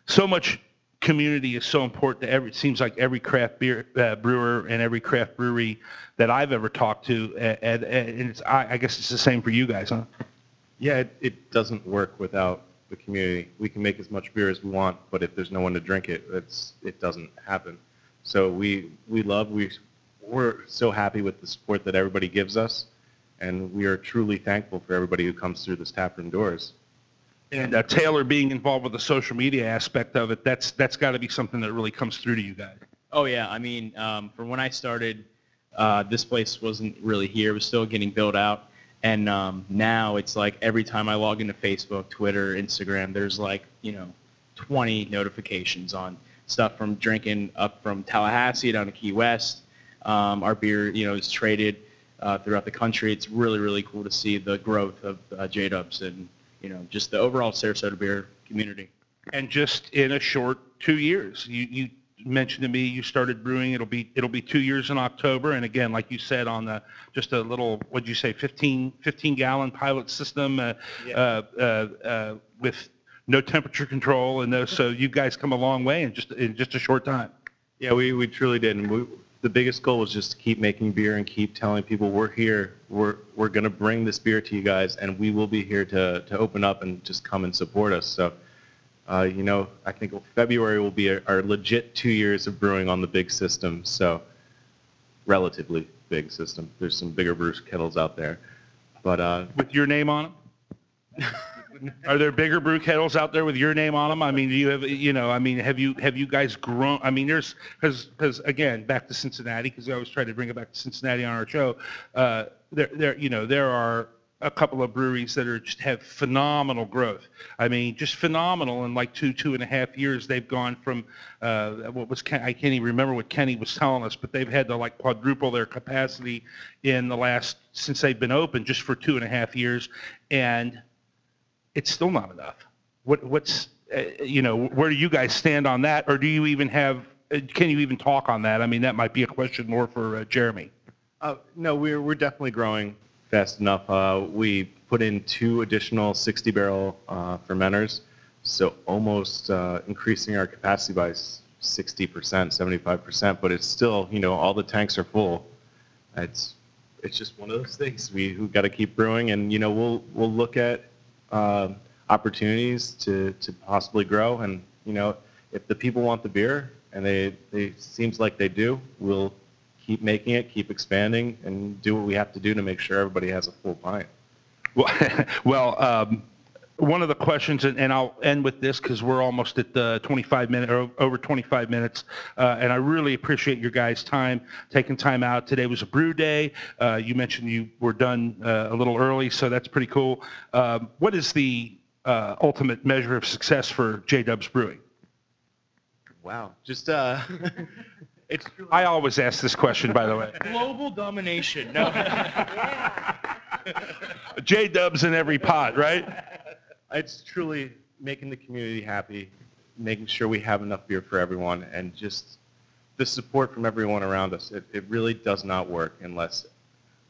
so much community is so important to every. It seems like every craft beer uh, brewer and every craft brewery that I've ever talked to, and, it's I, I guess it's the same for you guys, huh? Yeah, it, it doesn't work without the community. We can make as much beer as we want, but if there's no one to drink it, it's, it doesn't happen. So we, we love, we, we're so happy with the support that everybody gives us, and we are truly thankful for everybody who comes through this taproom doors. And uh, Taylor being involved with the social media aspect of it, that's that's got to be something that really comes through to you guys. Oh yeah, I mean, um, from when I started, uh, this place wasn't really here. It was still getting built out, and um, now it's like every time I log into Facebook, Twitter, Instagram, there's like you know, 20 notifications on stuff from drinking up from Tallahassee down to Key West. Um, our beer, you know, is traded uh, throughout the country. It's really really cool to see the growth of uh, J Dubs and you know just the overall Sarasota beer community. And just in a short two years, you you mentioned to me you started brewing. It'll be it'll be two years in October, and again, like you said, on the just a little what'd you say, 15, 15 gallon pilot system uh, Yeah. uh, uh, uh, with no temperature control, and those, so you guys come a long way in just in just a short time. Yeah, we, we truly did. And we, the biggest goal was just to keep making beer and keep telling people we're here. We're, we're going to bring this beer to you guys, and we will be here to, to open up and just come and support us. So, uh, you know, I think February will be our, our legit two years of brewing on the big system. So, relatively big system. There's some bigger brew kettles out there. But uh, with your name on them? Are there bigger brew kettles out there with your name on them? I mean, do you have, you know, I mean, have you have you guys grown? I mean, there's because because again, back to Cincinnati because I always try to bring it back to Cincinnati on our show. Uh, there there you know there are a couple of breweries that are just have phenomenal growth. I mean, just phenomenal. In like two two and a half years, they've gone from uh, what was Ken, I can't even remember what Kenny was telling us, but they've had to like quadruple their capacity in the last since they've been open just for two and a half years, and it's still not enough. What, what's, uh, you know, where do you guys stand on that? Or do you even have, uh, can you even talk on that? I mean, that might be a question more for uh, Jeremy. Uh, no, we're, we're definitely growing fast enough. Uh, we put in two additional 60 barrel uh, fermenters, so almost uh, increasing our capacity by s- 60%, 75%, but it's still, you know, all the tanks are full. It's, it's just one of those things. We, we got to keep brewing and, you know, we'll, we'll look at um, opportunities to, to possibly grow. And, you know, if the people want the beer and they, they seems like they do, we'll keep making it, keep expanding, and do what we have to do to make sure everybody has a full pint. Well, well um, one of the questions, and, and I'll end with this because we're almost at the 25 minute or over 25 minutes, uh, and I really appreciate your guys' time taking time out. Today was a brew day. Uh, you mentioned you were done uh, a little early, so that's pretty cool. Um, what is the uh, ultimate measure of success for J Dubs Brewing? Wow. Just, uh, It's, I always ask this question, by the way. Global domination. No. J Dubs in every pot, right? It's truly making the community happy, making sure we have enough beer for everyone, and just the support from everyone around us. It, it really does not work unless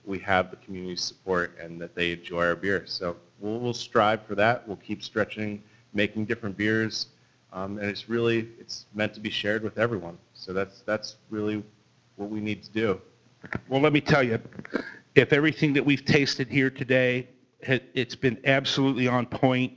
we have the community support and that they enjoy our beer. So we'll, we'll strive for that. We'll keep stretching, making different beers, um, and it's really it's meant to be shared with everyone. So that's that's really what we need to do. Well, let me tell you, if everything that we've tasted here today, it's been absolutely on point.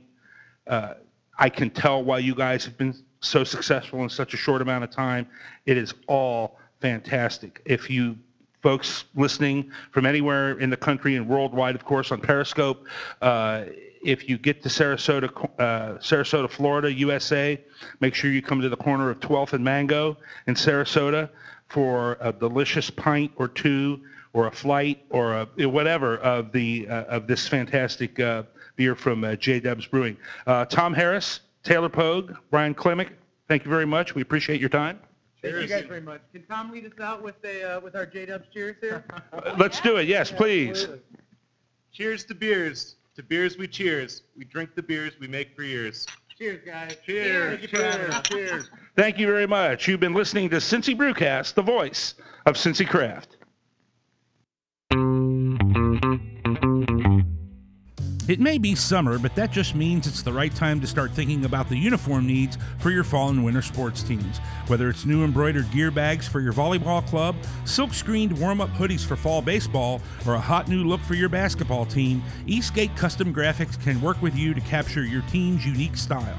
Uh, I can tell why you guys have been so successful in such a short amount of time. It is all fantastic. If you folks listening from anywhere in the country and worldwide, of course, on Periscope, uh, if you get to Sarasota, uh, Sarasota, Florida, USA, make sure you come to the corner of 12th and Mango in Sarasota for a delicious pint or two or a flight or a, whatever of the uh, of this fantastic uh, beer from uh, J Dubs Brewing. Uh, Tom Harris, Taylor Pogue, Brian Klimick, thank you very much. We appreciate your time. Thank you guys very much. Can Tom lead us out with a uh, with our J Dubs cheers here? Let's do it. Yes, please. Absolutely. Cheers to beers. To beers we cheers. We drink the beers we make for years. Cheers, guys. Cheers. Thank you for having us. Cheers. Thank you very much. You've been listening to Cincy Brewcast, the voice of Cincy Craft. It may be summer, but that just means it's the right time to start thinking about the uniform needs for your fall and winter sports teams. Whether it's new embroidered gear bags for your volleyball club, silk screened warm up hoodies for fall baseball, or a hot new look for your basketball team, Eastgate Custom Graphics can work with you to capture your team's unique style.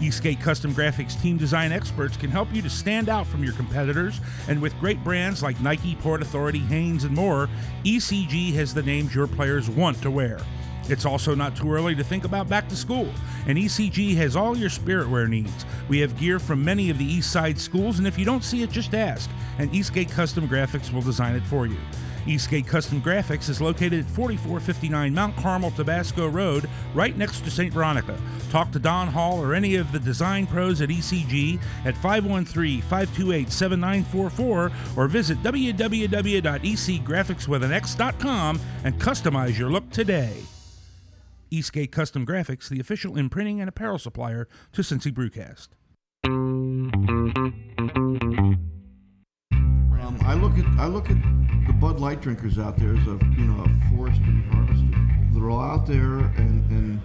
Eastgate Custom Graphics team design experts can help you to stand out from your competitors, and with great brands like Nike, Port Authority, Hanes, and more, ECG has the names your players want to wear. It's also not too early to think about back to school, and ECG has all your spirit wear needs. We have gear from many of the East Side schools, and if you don't see it, just ask, and Eastgate Custom Graphics will design it for you. Eastgate Custom Graphics is located at 4459 Mount Carmel Tobasco Road, right next to St. Veronica. Talk to Don Hall or any of the design pros at ECG at 513 528 7944 or visit www.ecgraphicswithanx.com and customize your look today. Eastgate Custom Graphics, the official imprinting and apparel supplier to Cincy Brewcast. Um, I look at I look at the Bud Light drinkers out there as a you know a forest to be harvested. They're all out there and, and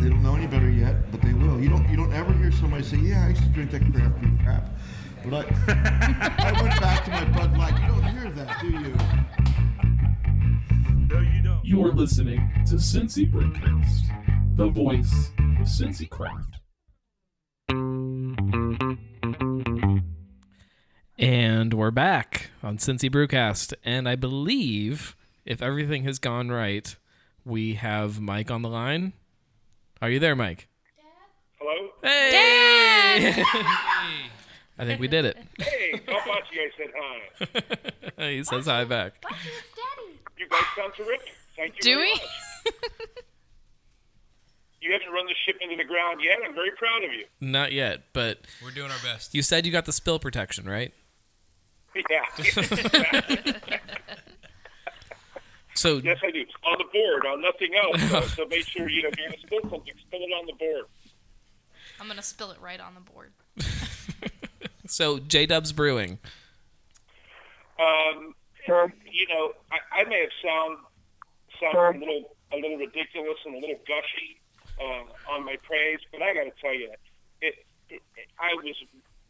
they don't know any better yet, but they will. You don't you don't ever hear somebody say, "Yeah, I used to drink that craft beer crap," but I I went back to my Bud Light. You don't hear that, do you? No, you don't. You're listening to Cincy Brewcast, the voice of Cincy Craft. And we're back on Cincy Brewcast. And I believe, if everything has gone right, we have Mike on the line. Are you there, Mike? Hello? Hey! Dad! I think we did it. Hey, how about you guys said hi? he says hi back. Daddy. You guys sound terrific. Thank you Do very we? much. You haven't run the ship into the ground yet. I'm very proud of you. Not yet, but We're doing our best. you said you got the spill protection, right? Yeah. So yes, I do. On the board, on nothing else. So, so make sure, you know, if you're going to spill something, spill it on the board. I'm gonna spill it right on the board. so J Dubs Brewing. Um, you know, I, I may have sound sound a little a little ridiculous and a little gushy uh, on my praise, but I got to tell you, it, it, I was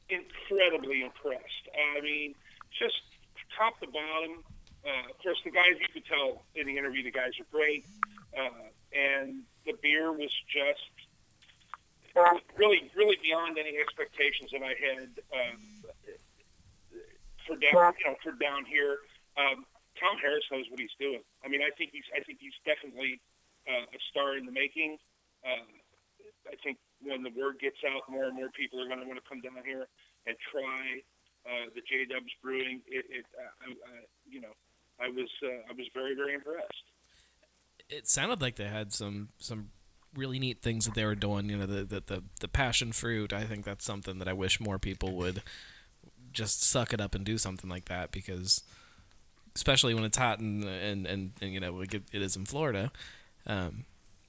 incredibly impressed. I mean, just top to bottom. Uh, of course, the guys you could tell in the interview, the guys are great, uh, and the beer was just uh, really, really beyond any expectations that I had. Um, for down, you know, for down here. Um, Tom Harris knows what he's doing. I mean, I think he's, I think he's definitely uh, a star in the making. Uh, I think when the word gets out, more and more people are going to want to come down here and try uh, the J Dubs Brewing. It, it uh, I, I, you know, I was, uh, I was very, very impressed. It sounded like they had some some really neat things that they were doing. You know, the the the, the passion fruit. I think that's something that I wish more people would just suck it up and do something like that because especially when it's hot and and and, and you know like it, it is in Florida um,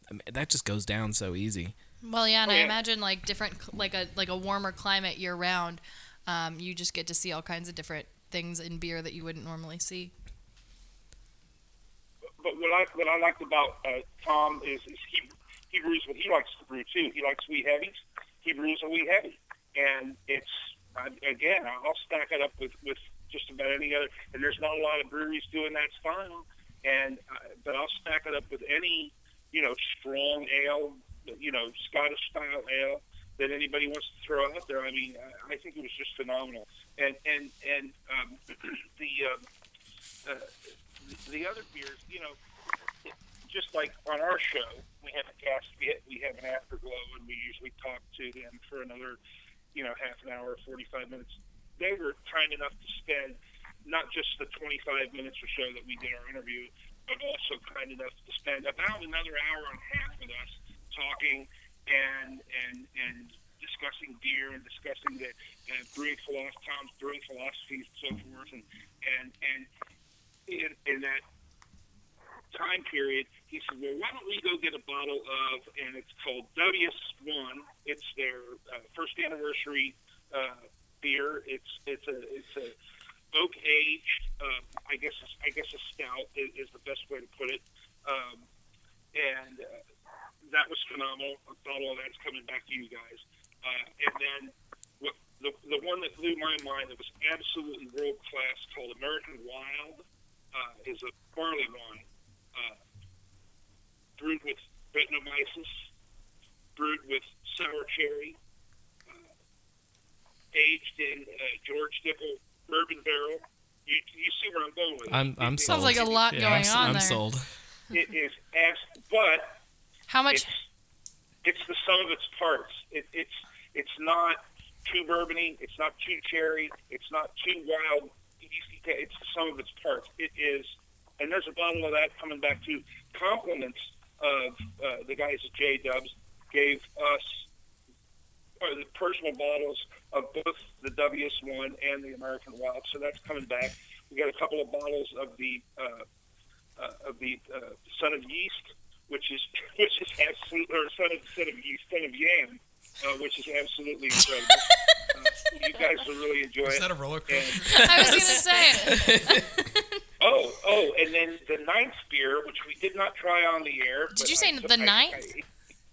I mean, that just goes down so easy Well, yeah, and I yeah. imagine like different, like a like a warmer climate year round. Um, you just get to see all kinds of different things in beer that you wouldn't normally see. but what I what I liked about uh, Tom is, is he he brews what he likes to brew too. He likes wee heavies. He brews a wee heavy, and it's again I'll stack it up with with just about any other. And there's not a lot of breweries doing that style, and uh, but I'll stack it up with any you know strong ale, you know Scottish style ale that anybody wants to throw out there. I mean, I, think it was just phenomenal. And and and um, the um, uh, the other beers, you know, just like on our show, we have a guest, we have, we have an afterglow, and we usually talk to them for another, you know, half an hour, 45 minutes. They were kind enough to spend not just the 25 minutes or so that we did our interview, but also kind enough to spend about another hour and a half with us talking and and and discussing beer and discussing the uh, brewing philosophy, Tom's brewing philosophies and so forth, and and and in, in that time period, he said, "Well, why don't we go get a bottle of?" And it's called WS1. It's their uh, first anniversary uh, beer. It's it's a it's a oak aged. Uh, I guess I guess a stout is, is the best way to put it. Um, and uh, that was phenomenal. A bottle of that's coming back to you guys. Uh, and then what, the the one that blew my mind that was absolutely world class called American Wild uh, is a barley wine uh, brewed with Brettanomyces, brewed with sour cherry, uh, aged in uh, George Dickel bourbon barrel. You, you see where I'm going with it. I'm I'm It- sold Sounds like a lot Yeah, going I'm, on I'm there. sold It is abs- but How much? it's, it's the sum of its parts. It, it's it's not too bourbony. It's not too cherry. It's not too wild. It's the sum of its parts. It is, and there's a bottle of that coming back to compliments of uh, the guys at J Dubs gave us the personal bottles of both the WS1 and the American Wild. So that's coming back. We got a couple of bottles of the uh, uh, of the uh, Son of Yeast, which is which is absolute or Son of Son of Yeast, Son of Yam, uh, which is absolutely incredible. Uh, you guys will really enjoy Is it. that a roller And- coaster? I was gonna say. Oh, oh, and then the ninth beer, which we did not try on the air. Did you say I- the I- ninth? I-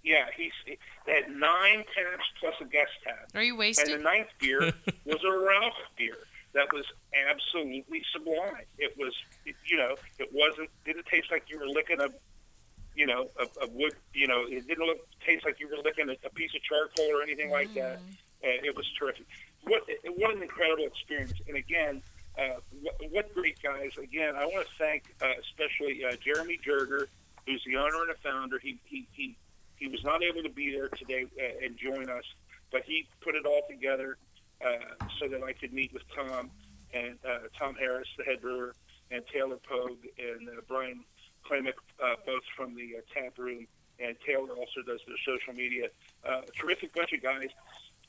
yeah, he's they had nine taps plus a guest tab. Are you And the ninth beer was a Rauch beer that was absolutely sublime. It was, it, you know, it wasn't didn't taste like you were licking a, you know, a, a wood. You know, it didn't look taste like you were licking a, a piece of charcoal or anything like that. And it was terrific. What what an incredible experience! And again, uh, what, what great guys! Again, I want to thank uh, especially uh, Jeremy Jerger, who's the owner and the founder. He he he, he was not able to be there today uh, and join us, but he put it all together uh, so that I could meet with Tom and uh, Tom Harris, the head brewer, and Taylor Pogue and uh, Brian Klemick, uh, both from the uh, tap room. And Taylor also does their social media. Uh, a terrific bunch of guys.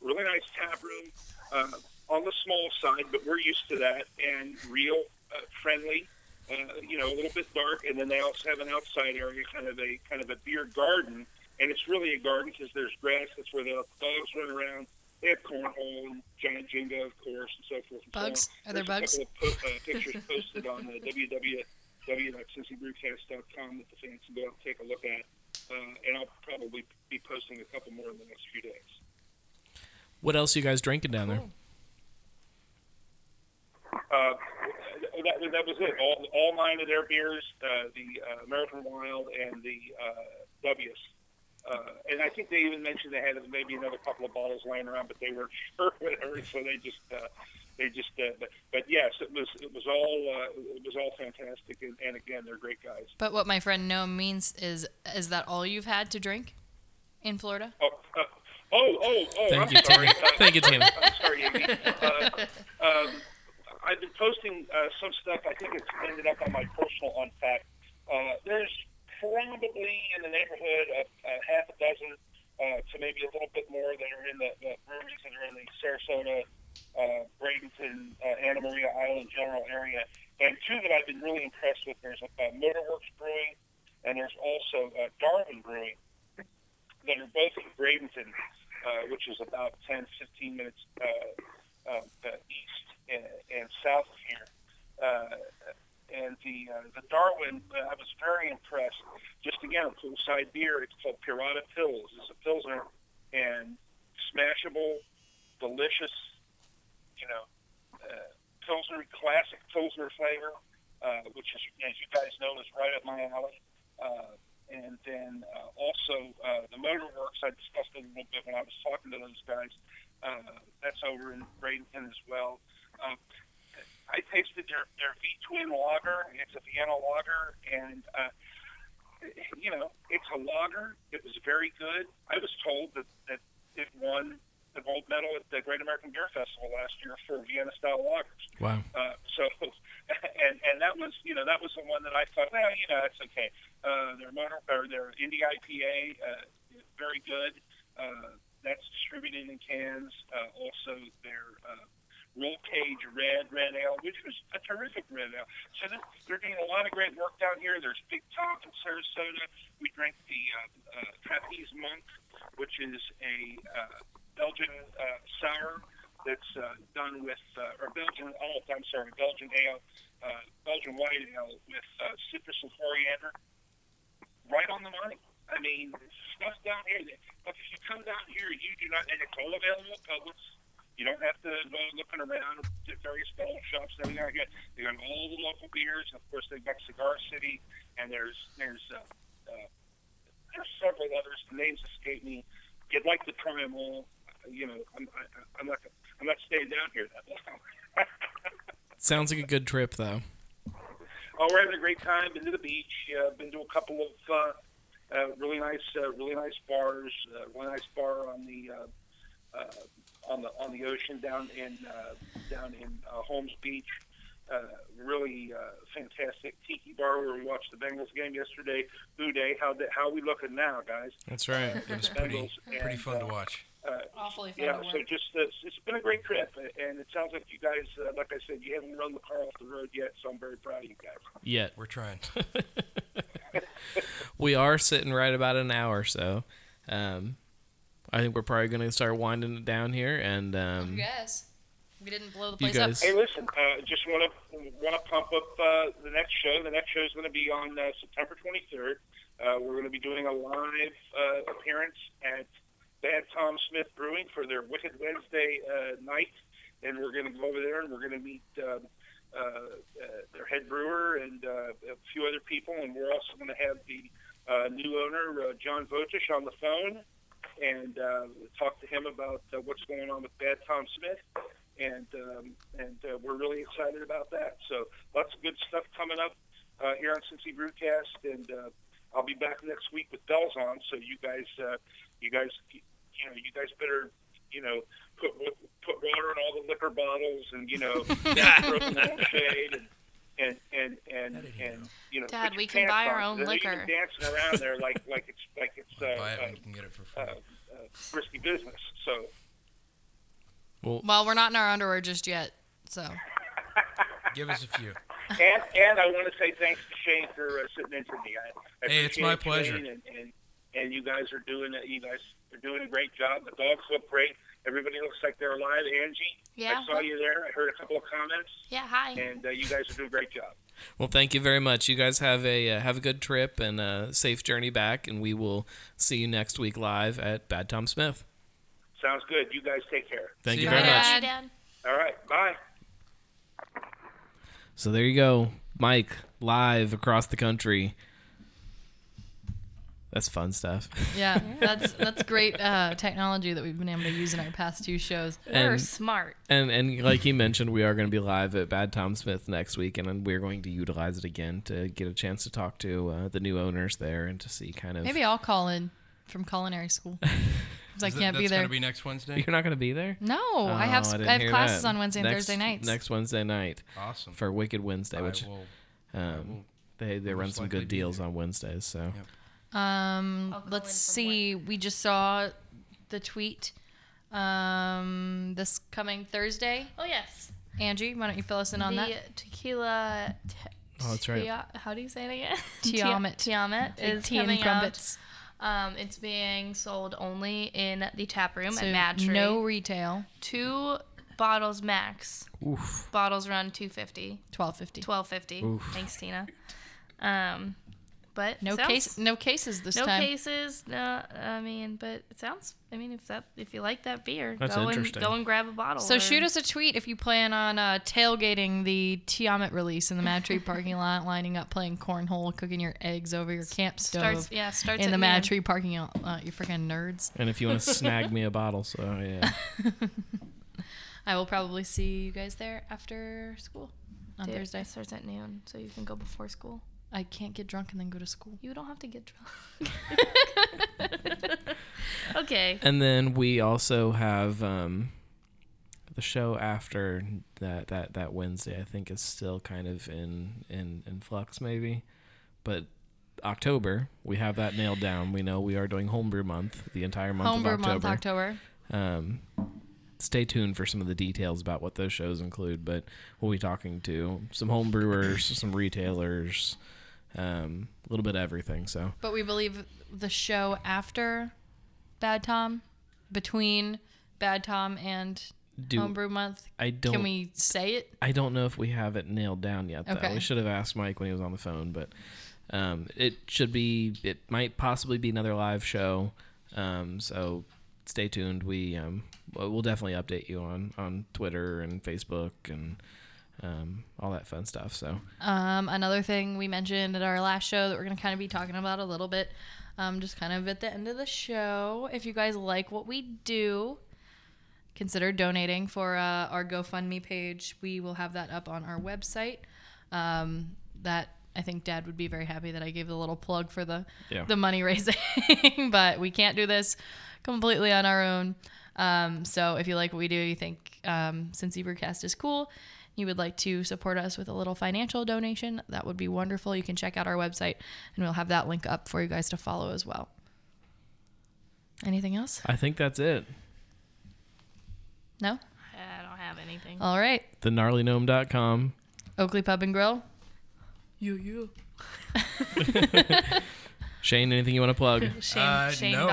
Really nice tap room. Uh, on the small side, but we're used to that. And real uh, friendly. Uh, you know, a little bit dark, and then they also have an outside area, kind of a kind of a beer garden, and it's really a garden because there's grass. That's where the dogs run around. They have cornhole and giant Jenga, of course, and so forth. And Bugs? So on. Are there There's bugs? a couple of po- uh, pictures posted on the uh, www.cincybrewcast.com that the fans can go out and take a look at. Uh, and I'll probably be posting a couple more in the next few days. What else are you guys drinking down there? Uh, that, that was it. All, all nine of their beers, uh, the uh, American Wild and the uh, W's. Uh, and I think they even mentioned they had maybe another couple of bottles laying around, but they weren't sure whatever. So they just, uh, they just. Uh, but, but yes, it was it was all uh, it was all fantastic, and, and again, they're great guys. But what my friend Gnome means is is that all you've had to drink in Florida? Oh, uh, oh, oh, oh! Thank I'm you, sorry. Tina. Thank you, Tina. I'm sorry, Amy. Uh, um, I've been posting uh, some stuff. I think it's ended up on my personal Untappd. Uh, there's probably in the neighborhood of uh, half a dozen uh, to maybe a little bit more that are in the, the breweries that are in the Sarasota, uh, Bradenton, uh, Anna Maria Island general area. And two that I've been really impressed with. There's uh, Motorworks Brewing, and there's also uh, Darwin Brewing that are both in Bradenton, uh, which is about 10, 15 minutes uh, uh, uh, east and, and south of here. Uh, and the uh, the Darwin, uh, I was very impressed. Just again, a poolside beer. It's called Pirata Pils. It's a pilsner and smashable, delicious. You know, uh, pilsner classic pilsner flavor, uh, which is as you guys know is right up my alley. Uh, and then uh, also uh, the Motorworks. I discussed a little bit when I was talking to those guys. Uh, that's over in Bradenton as well. Um, I tasted their their V Twin Lager. It's a Vienna lager, and uh, you know it's a lager. It was very good. I was told that that it won the gold medal at the Great American Beer Festival last year for Vienna style lagers. Wow. Uh, so, and and that was you know that was the one that I thought, well, you know, that's okay. Uh, their motor or their Indie IPA, uh, very good. Uh, that's distributed in cans. Uh, also, their uh, Roll Cage Red Red Ale, which was a terrific red ale. So they're, they're doing a lot of great work down here. There's Big Top in Sarasota. We drank the uh, uh, Trapeze Monk, which is a uh, Belgian uh, sour that's uh, done with, uh, or Belgian, oh, I'm sorry, Belgian ale, uh, Belgian white ale with uh, citrus and coriander. Right on the money. I mean, stuff down here. That, but if you come down here, you do not, and it's all available at. You don't have to go looking around at various bottle shops like that. They got all the local beers. Of course, they've got Cigar City, and there's there's uh, uh, there's several others. The names escape me. You'd like them all. You know, I'm I, I'm not I'm not staying down here that long. Sounds like a good trip, though. Oh, we're having a great time. Been to the beach. Uh, been to a couple of uh, uh, really nice, uh, really nice bars. Uh, really nice bar on the uh, uh, on the on the ocean down in uh, down in uh, Holmes Beach. Uh, really uh, fantastic tiki bar where we watched the Bengals game yesterday. Who Dey, how the, how we looking now, guys? That's right. It was pretty Bengals pretty and, fun to uh, watch. Uh, Awfully fun yeah, to so just uh, it's been a great trip, and it sounds like you guys, uh, like I said, you haven't run the car off the road yet, so I'm very proud of you guys. Yet. We're trying. we are sitting right about an hour, so um, I think we're probably going to start winding it down here. And um, Yes. We didn't blow the place guys- up. Hey, listen, uh, just want to want to pump up uh, the next show. The next show is going to be on uh, September 23rd. Uh, we're going to be doing a live uh, appearance at Bad Tom Smith Brewing for their Wicked Wednesday uh, night, and we're going to go over there and we're going to meet um, uh, uh, their head brewer and uh, a few other people, and we're also going to have the uh, new owner uh, John Votish on the phone and uh, talk to him about uh, what's going on with Bad Tom Smith and um, and uh, we're really excited about that. So lots of good stuff coming up uh, here on Cincy Brewcast, and uh, I'll be back next week with bells on. So you guys, uh, you guys, you know, you guys better, you know, put put water in all the liquor bottles, and you know, throw them in the shade, and and and and and you know, Dad, we can buy our on. own They're liquor. even dancing around there like like it's like it's uh, Buy it uh, you can get it for free. uh, uh, risky business. So. Well, well, we're not in our underwear just yet, so. Give us a few. and and I want to say thanks to Shane for uh, sitting in for me. I, I Hey, it's my pleasure. Shane, and, and and you guys are doing it. You guys are doing a great job. The dogs look great. Everybody looks like they're alive. Angie, Yeah. I saw you there. I heard a couple of comments, Yeah, hi. and uh, you guys are doing a great job. well, thank you very much. You guys have a uh, have a good trip and a safe journey back, and we will see you next week live at Bad Tom Smith. Sounds good. You guys take care. Thank See you ya. very much. Hi, Dad. All right. Bye. So there you go, Mike, live across the country. That's fun stuff. Yeah, that's that's great uh, technology that we've been able to use in our past two shows. And, We're smart. And and like he mentioned, we are going to be live at Bad Tom Smith next week, and we're going to utilize it again to get a chance to talk to uh, the new owners there and to see kind of. Maybe I'll call in from culinary school. 'Cause I can't be that's there. gonna be next Wednesday. you're not going to be there. no, Oh, I have didn't I, have classes that. on Wednesday and Next- Thursday nights. Next Wednesday night Awesome. for Wicked Wednesday, I which will- um, they they run some good deals there. on Wednesdays. So Yep. Um, let's in from see. We just saw the tweet. Um, this coming Thursday. Oh yes. Angie, why don't you fill us in on the that? tequila. T- Oh, that's right. Tia- how do you say it again? Tiamat. Tiamat Big is tea and coming out. Um, it's being sold only in the tap room So at Mad no retail. two bottles max. Oof. Bottles run 250, Twelve fifty. 1250. Oof. Thanks, Tina. Um, but No sounds- case. No cases this no time. No cases. No, I mean, but it sounds. I mean, if that if you like that beer, That's go and interesting. go and grab a bottle. So or- shoot us a tweet if you plan on uh, tailgating the Tiamat release in the MadTree parking lot, lining up, playing cornhole, cooking your eggs over your camp stove starts. Yeah, starts in the Mad. Tree parking lot. Uh, you freaking nerds! And if you want to snag me a bottle, so yeah. I will probably see you guys there after school on Dude, Thursday. It starts at noon, so you can go before school. I can't get drunk and then go to school. You don't have to get drunk. okay. And then we also have um, the show after that, that that Wednesday. I think is still kind of in in in flux, maybe. But October, we have that nailed down. We know we are doing Homebrew Month the entire month Homebrew of October. month, October. Um, stay tuned for some of the details about what those shows include. But we'll be talking to some home brewers, some retailers, um, a little bit of everything. So But we believe the show after Bad Tom, between Bad Tom and Do- Homebrew Month. I don't. Can we say it? I don't know if we have it nailed down yet. Though Okay. we should have asked Mike when he was on the phone, but um, it should be. It might possibly be another live show. Um, so stay tuned. We um, we'll we'll definitely update you on on Twitter and Facebook and um, all that fun stuff. So Um, another thing we mentioned at our last show that we're going to kind of be talking about a little bit, um, just kind of at the end of the show. If you guys like what we do, consider donating for uh, our GoFundMe page. We will have that up on our website. Um, that I think Dad would be very happy that I gave the little plug for the Yeah. the money raising, but we can't do this completely on our own. Um, so if you like what we do, you think um, Cincy Brewcast is cool, you would like to support us with a little financial donation, that would be wonderful. You can check out our website, and we'll have that link up for you guys to follow as well. Anything else? I think that's it. No. I don't have anything. All right. TheGnarlyGnome.com. Oakley Pub and Grill. You, you. Shane, anything you want to plug? Shane, Uh, Shane.com.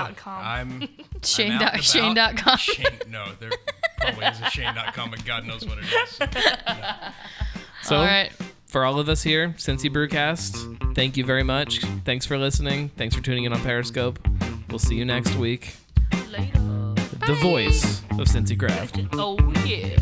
no, I'm Shane I'm dot- out and Shane about. dot com. Shane, no, there probably is a Shane.com, and God knows what it is. So, All right. for all of us here, Cincy Brewcast, thank you very much. Thanks for listening. Thanks for tuning in on Periscope. We'll see you next week. Later. The voice of Cincy Craft. Oh yeah.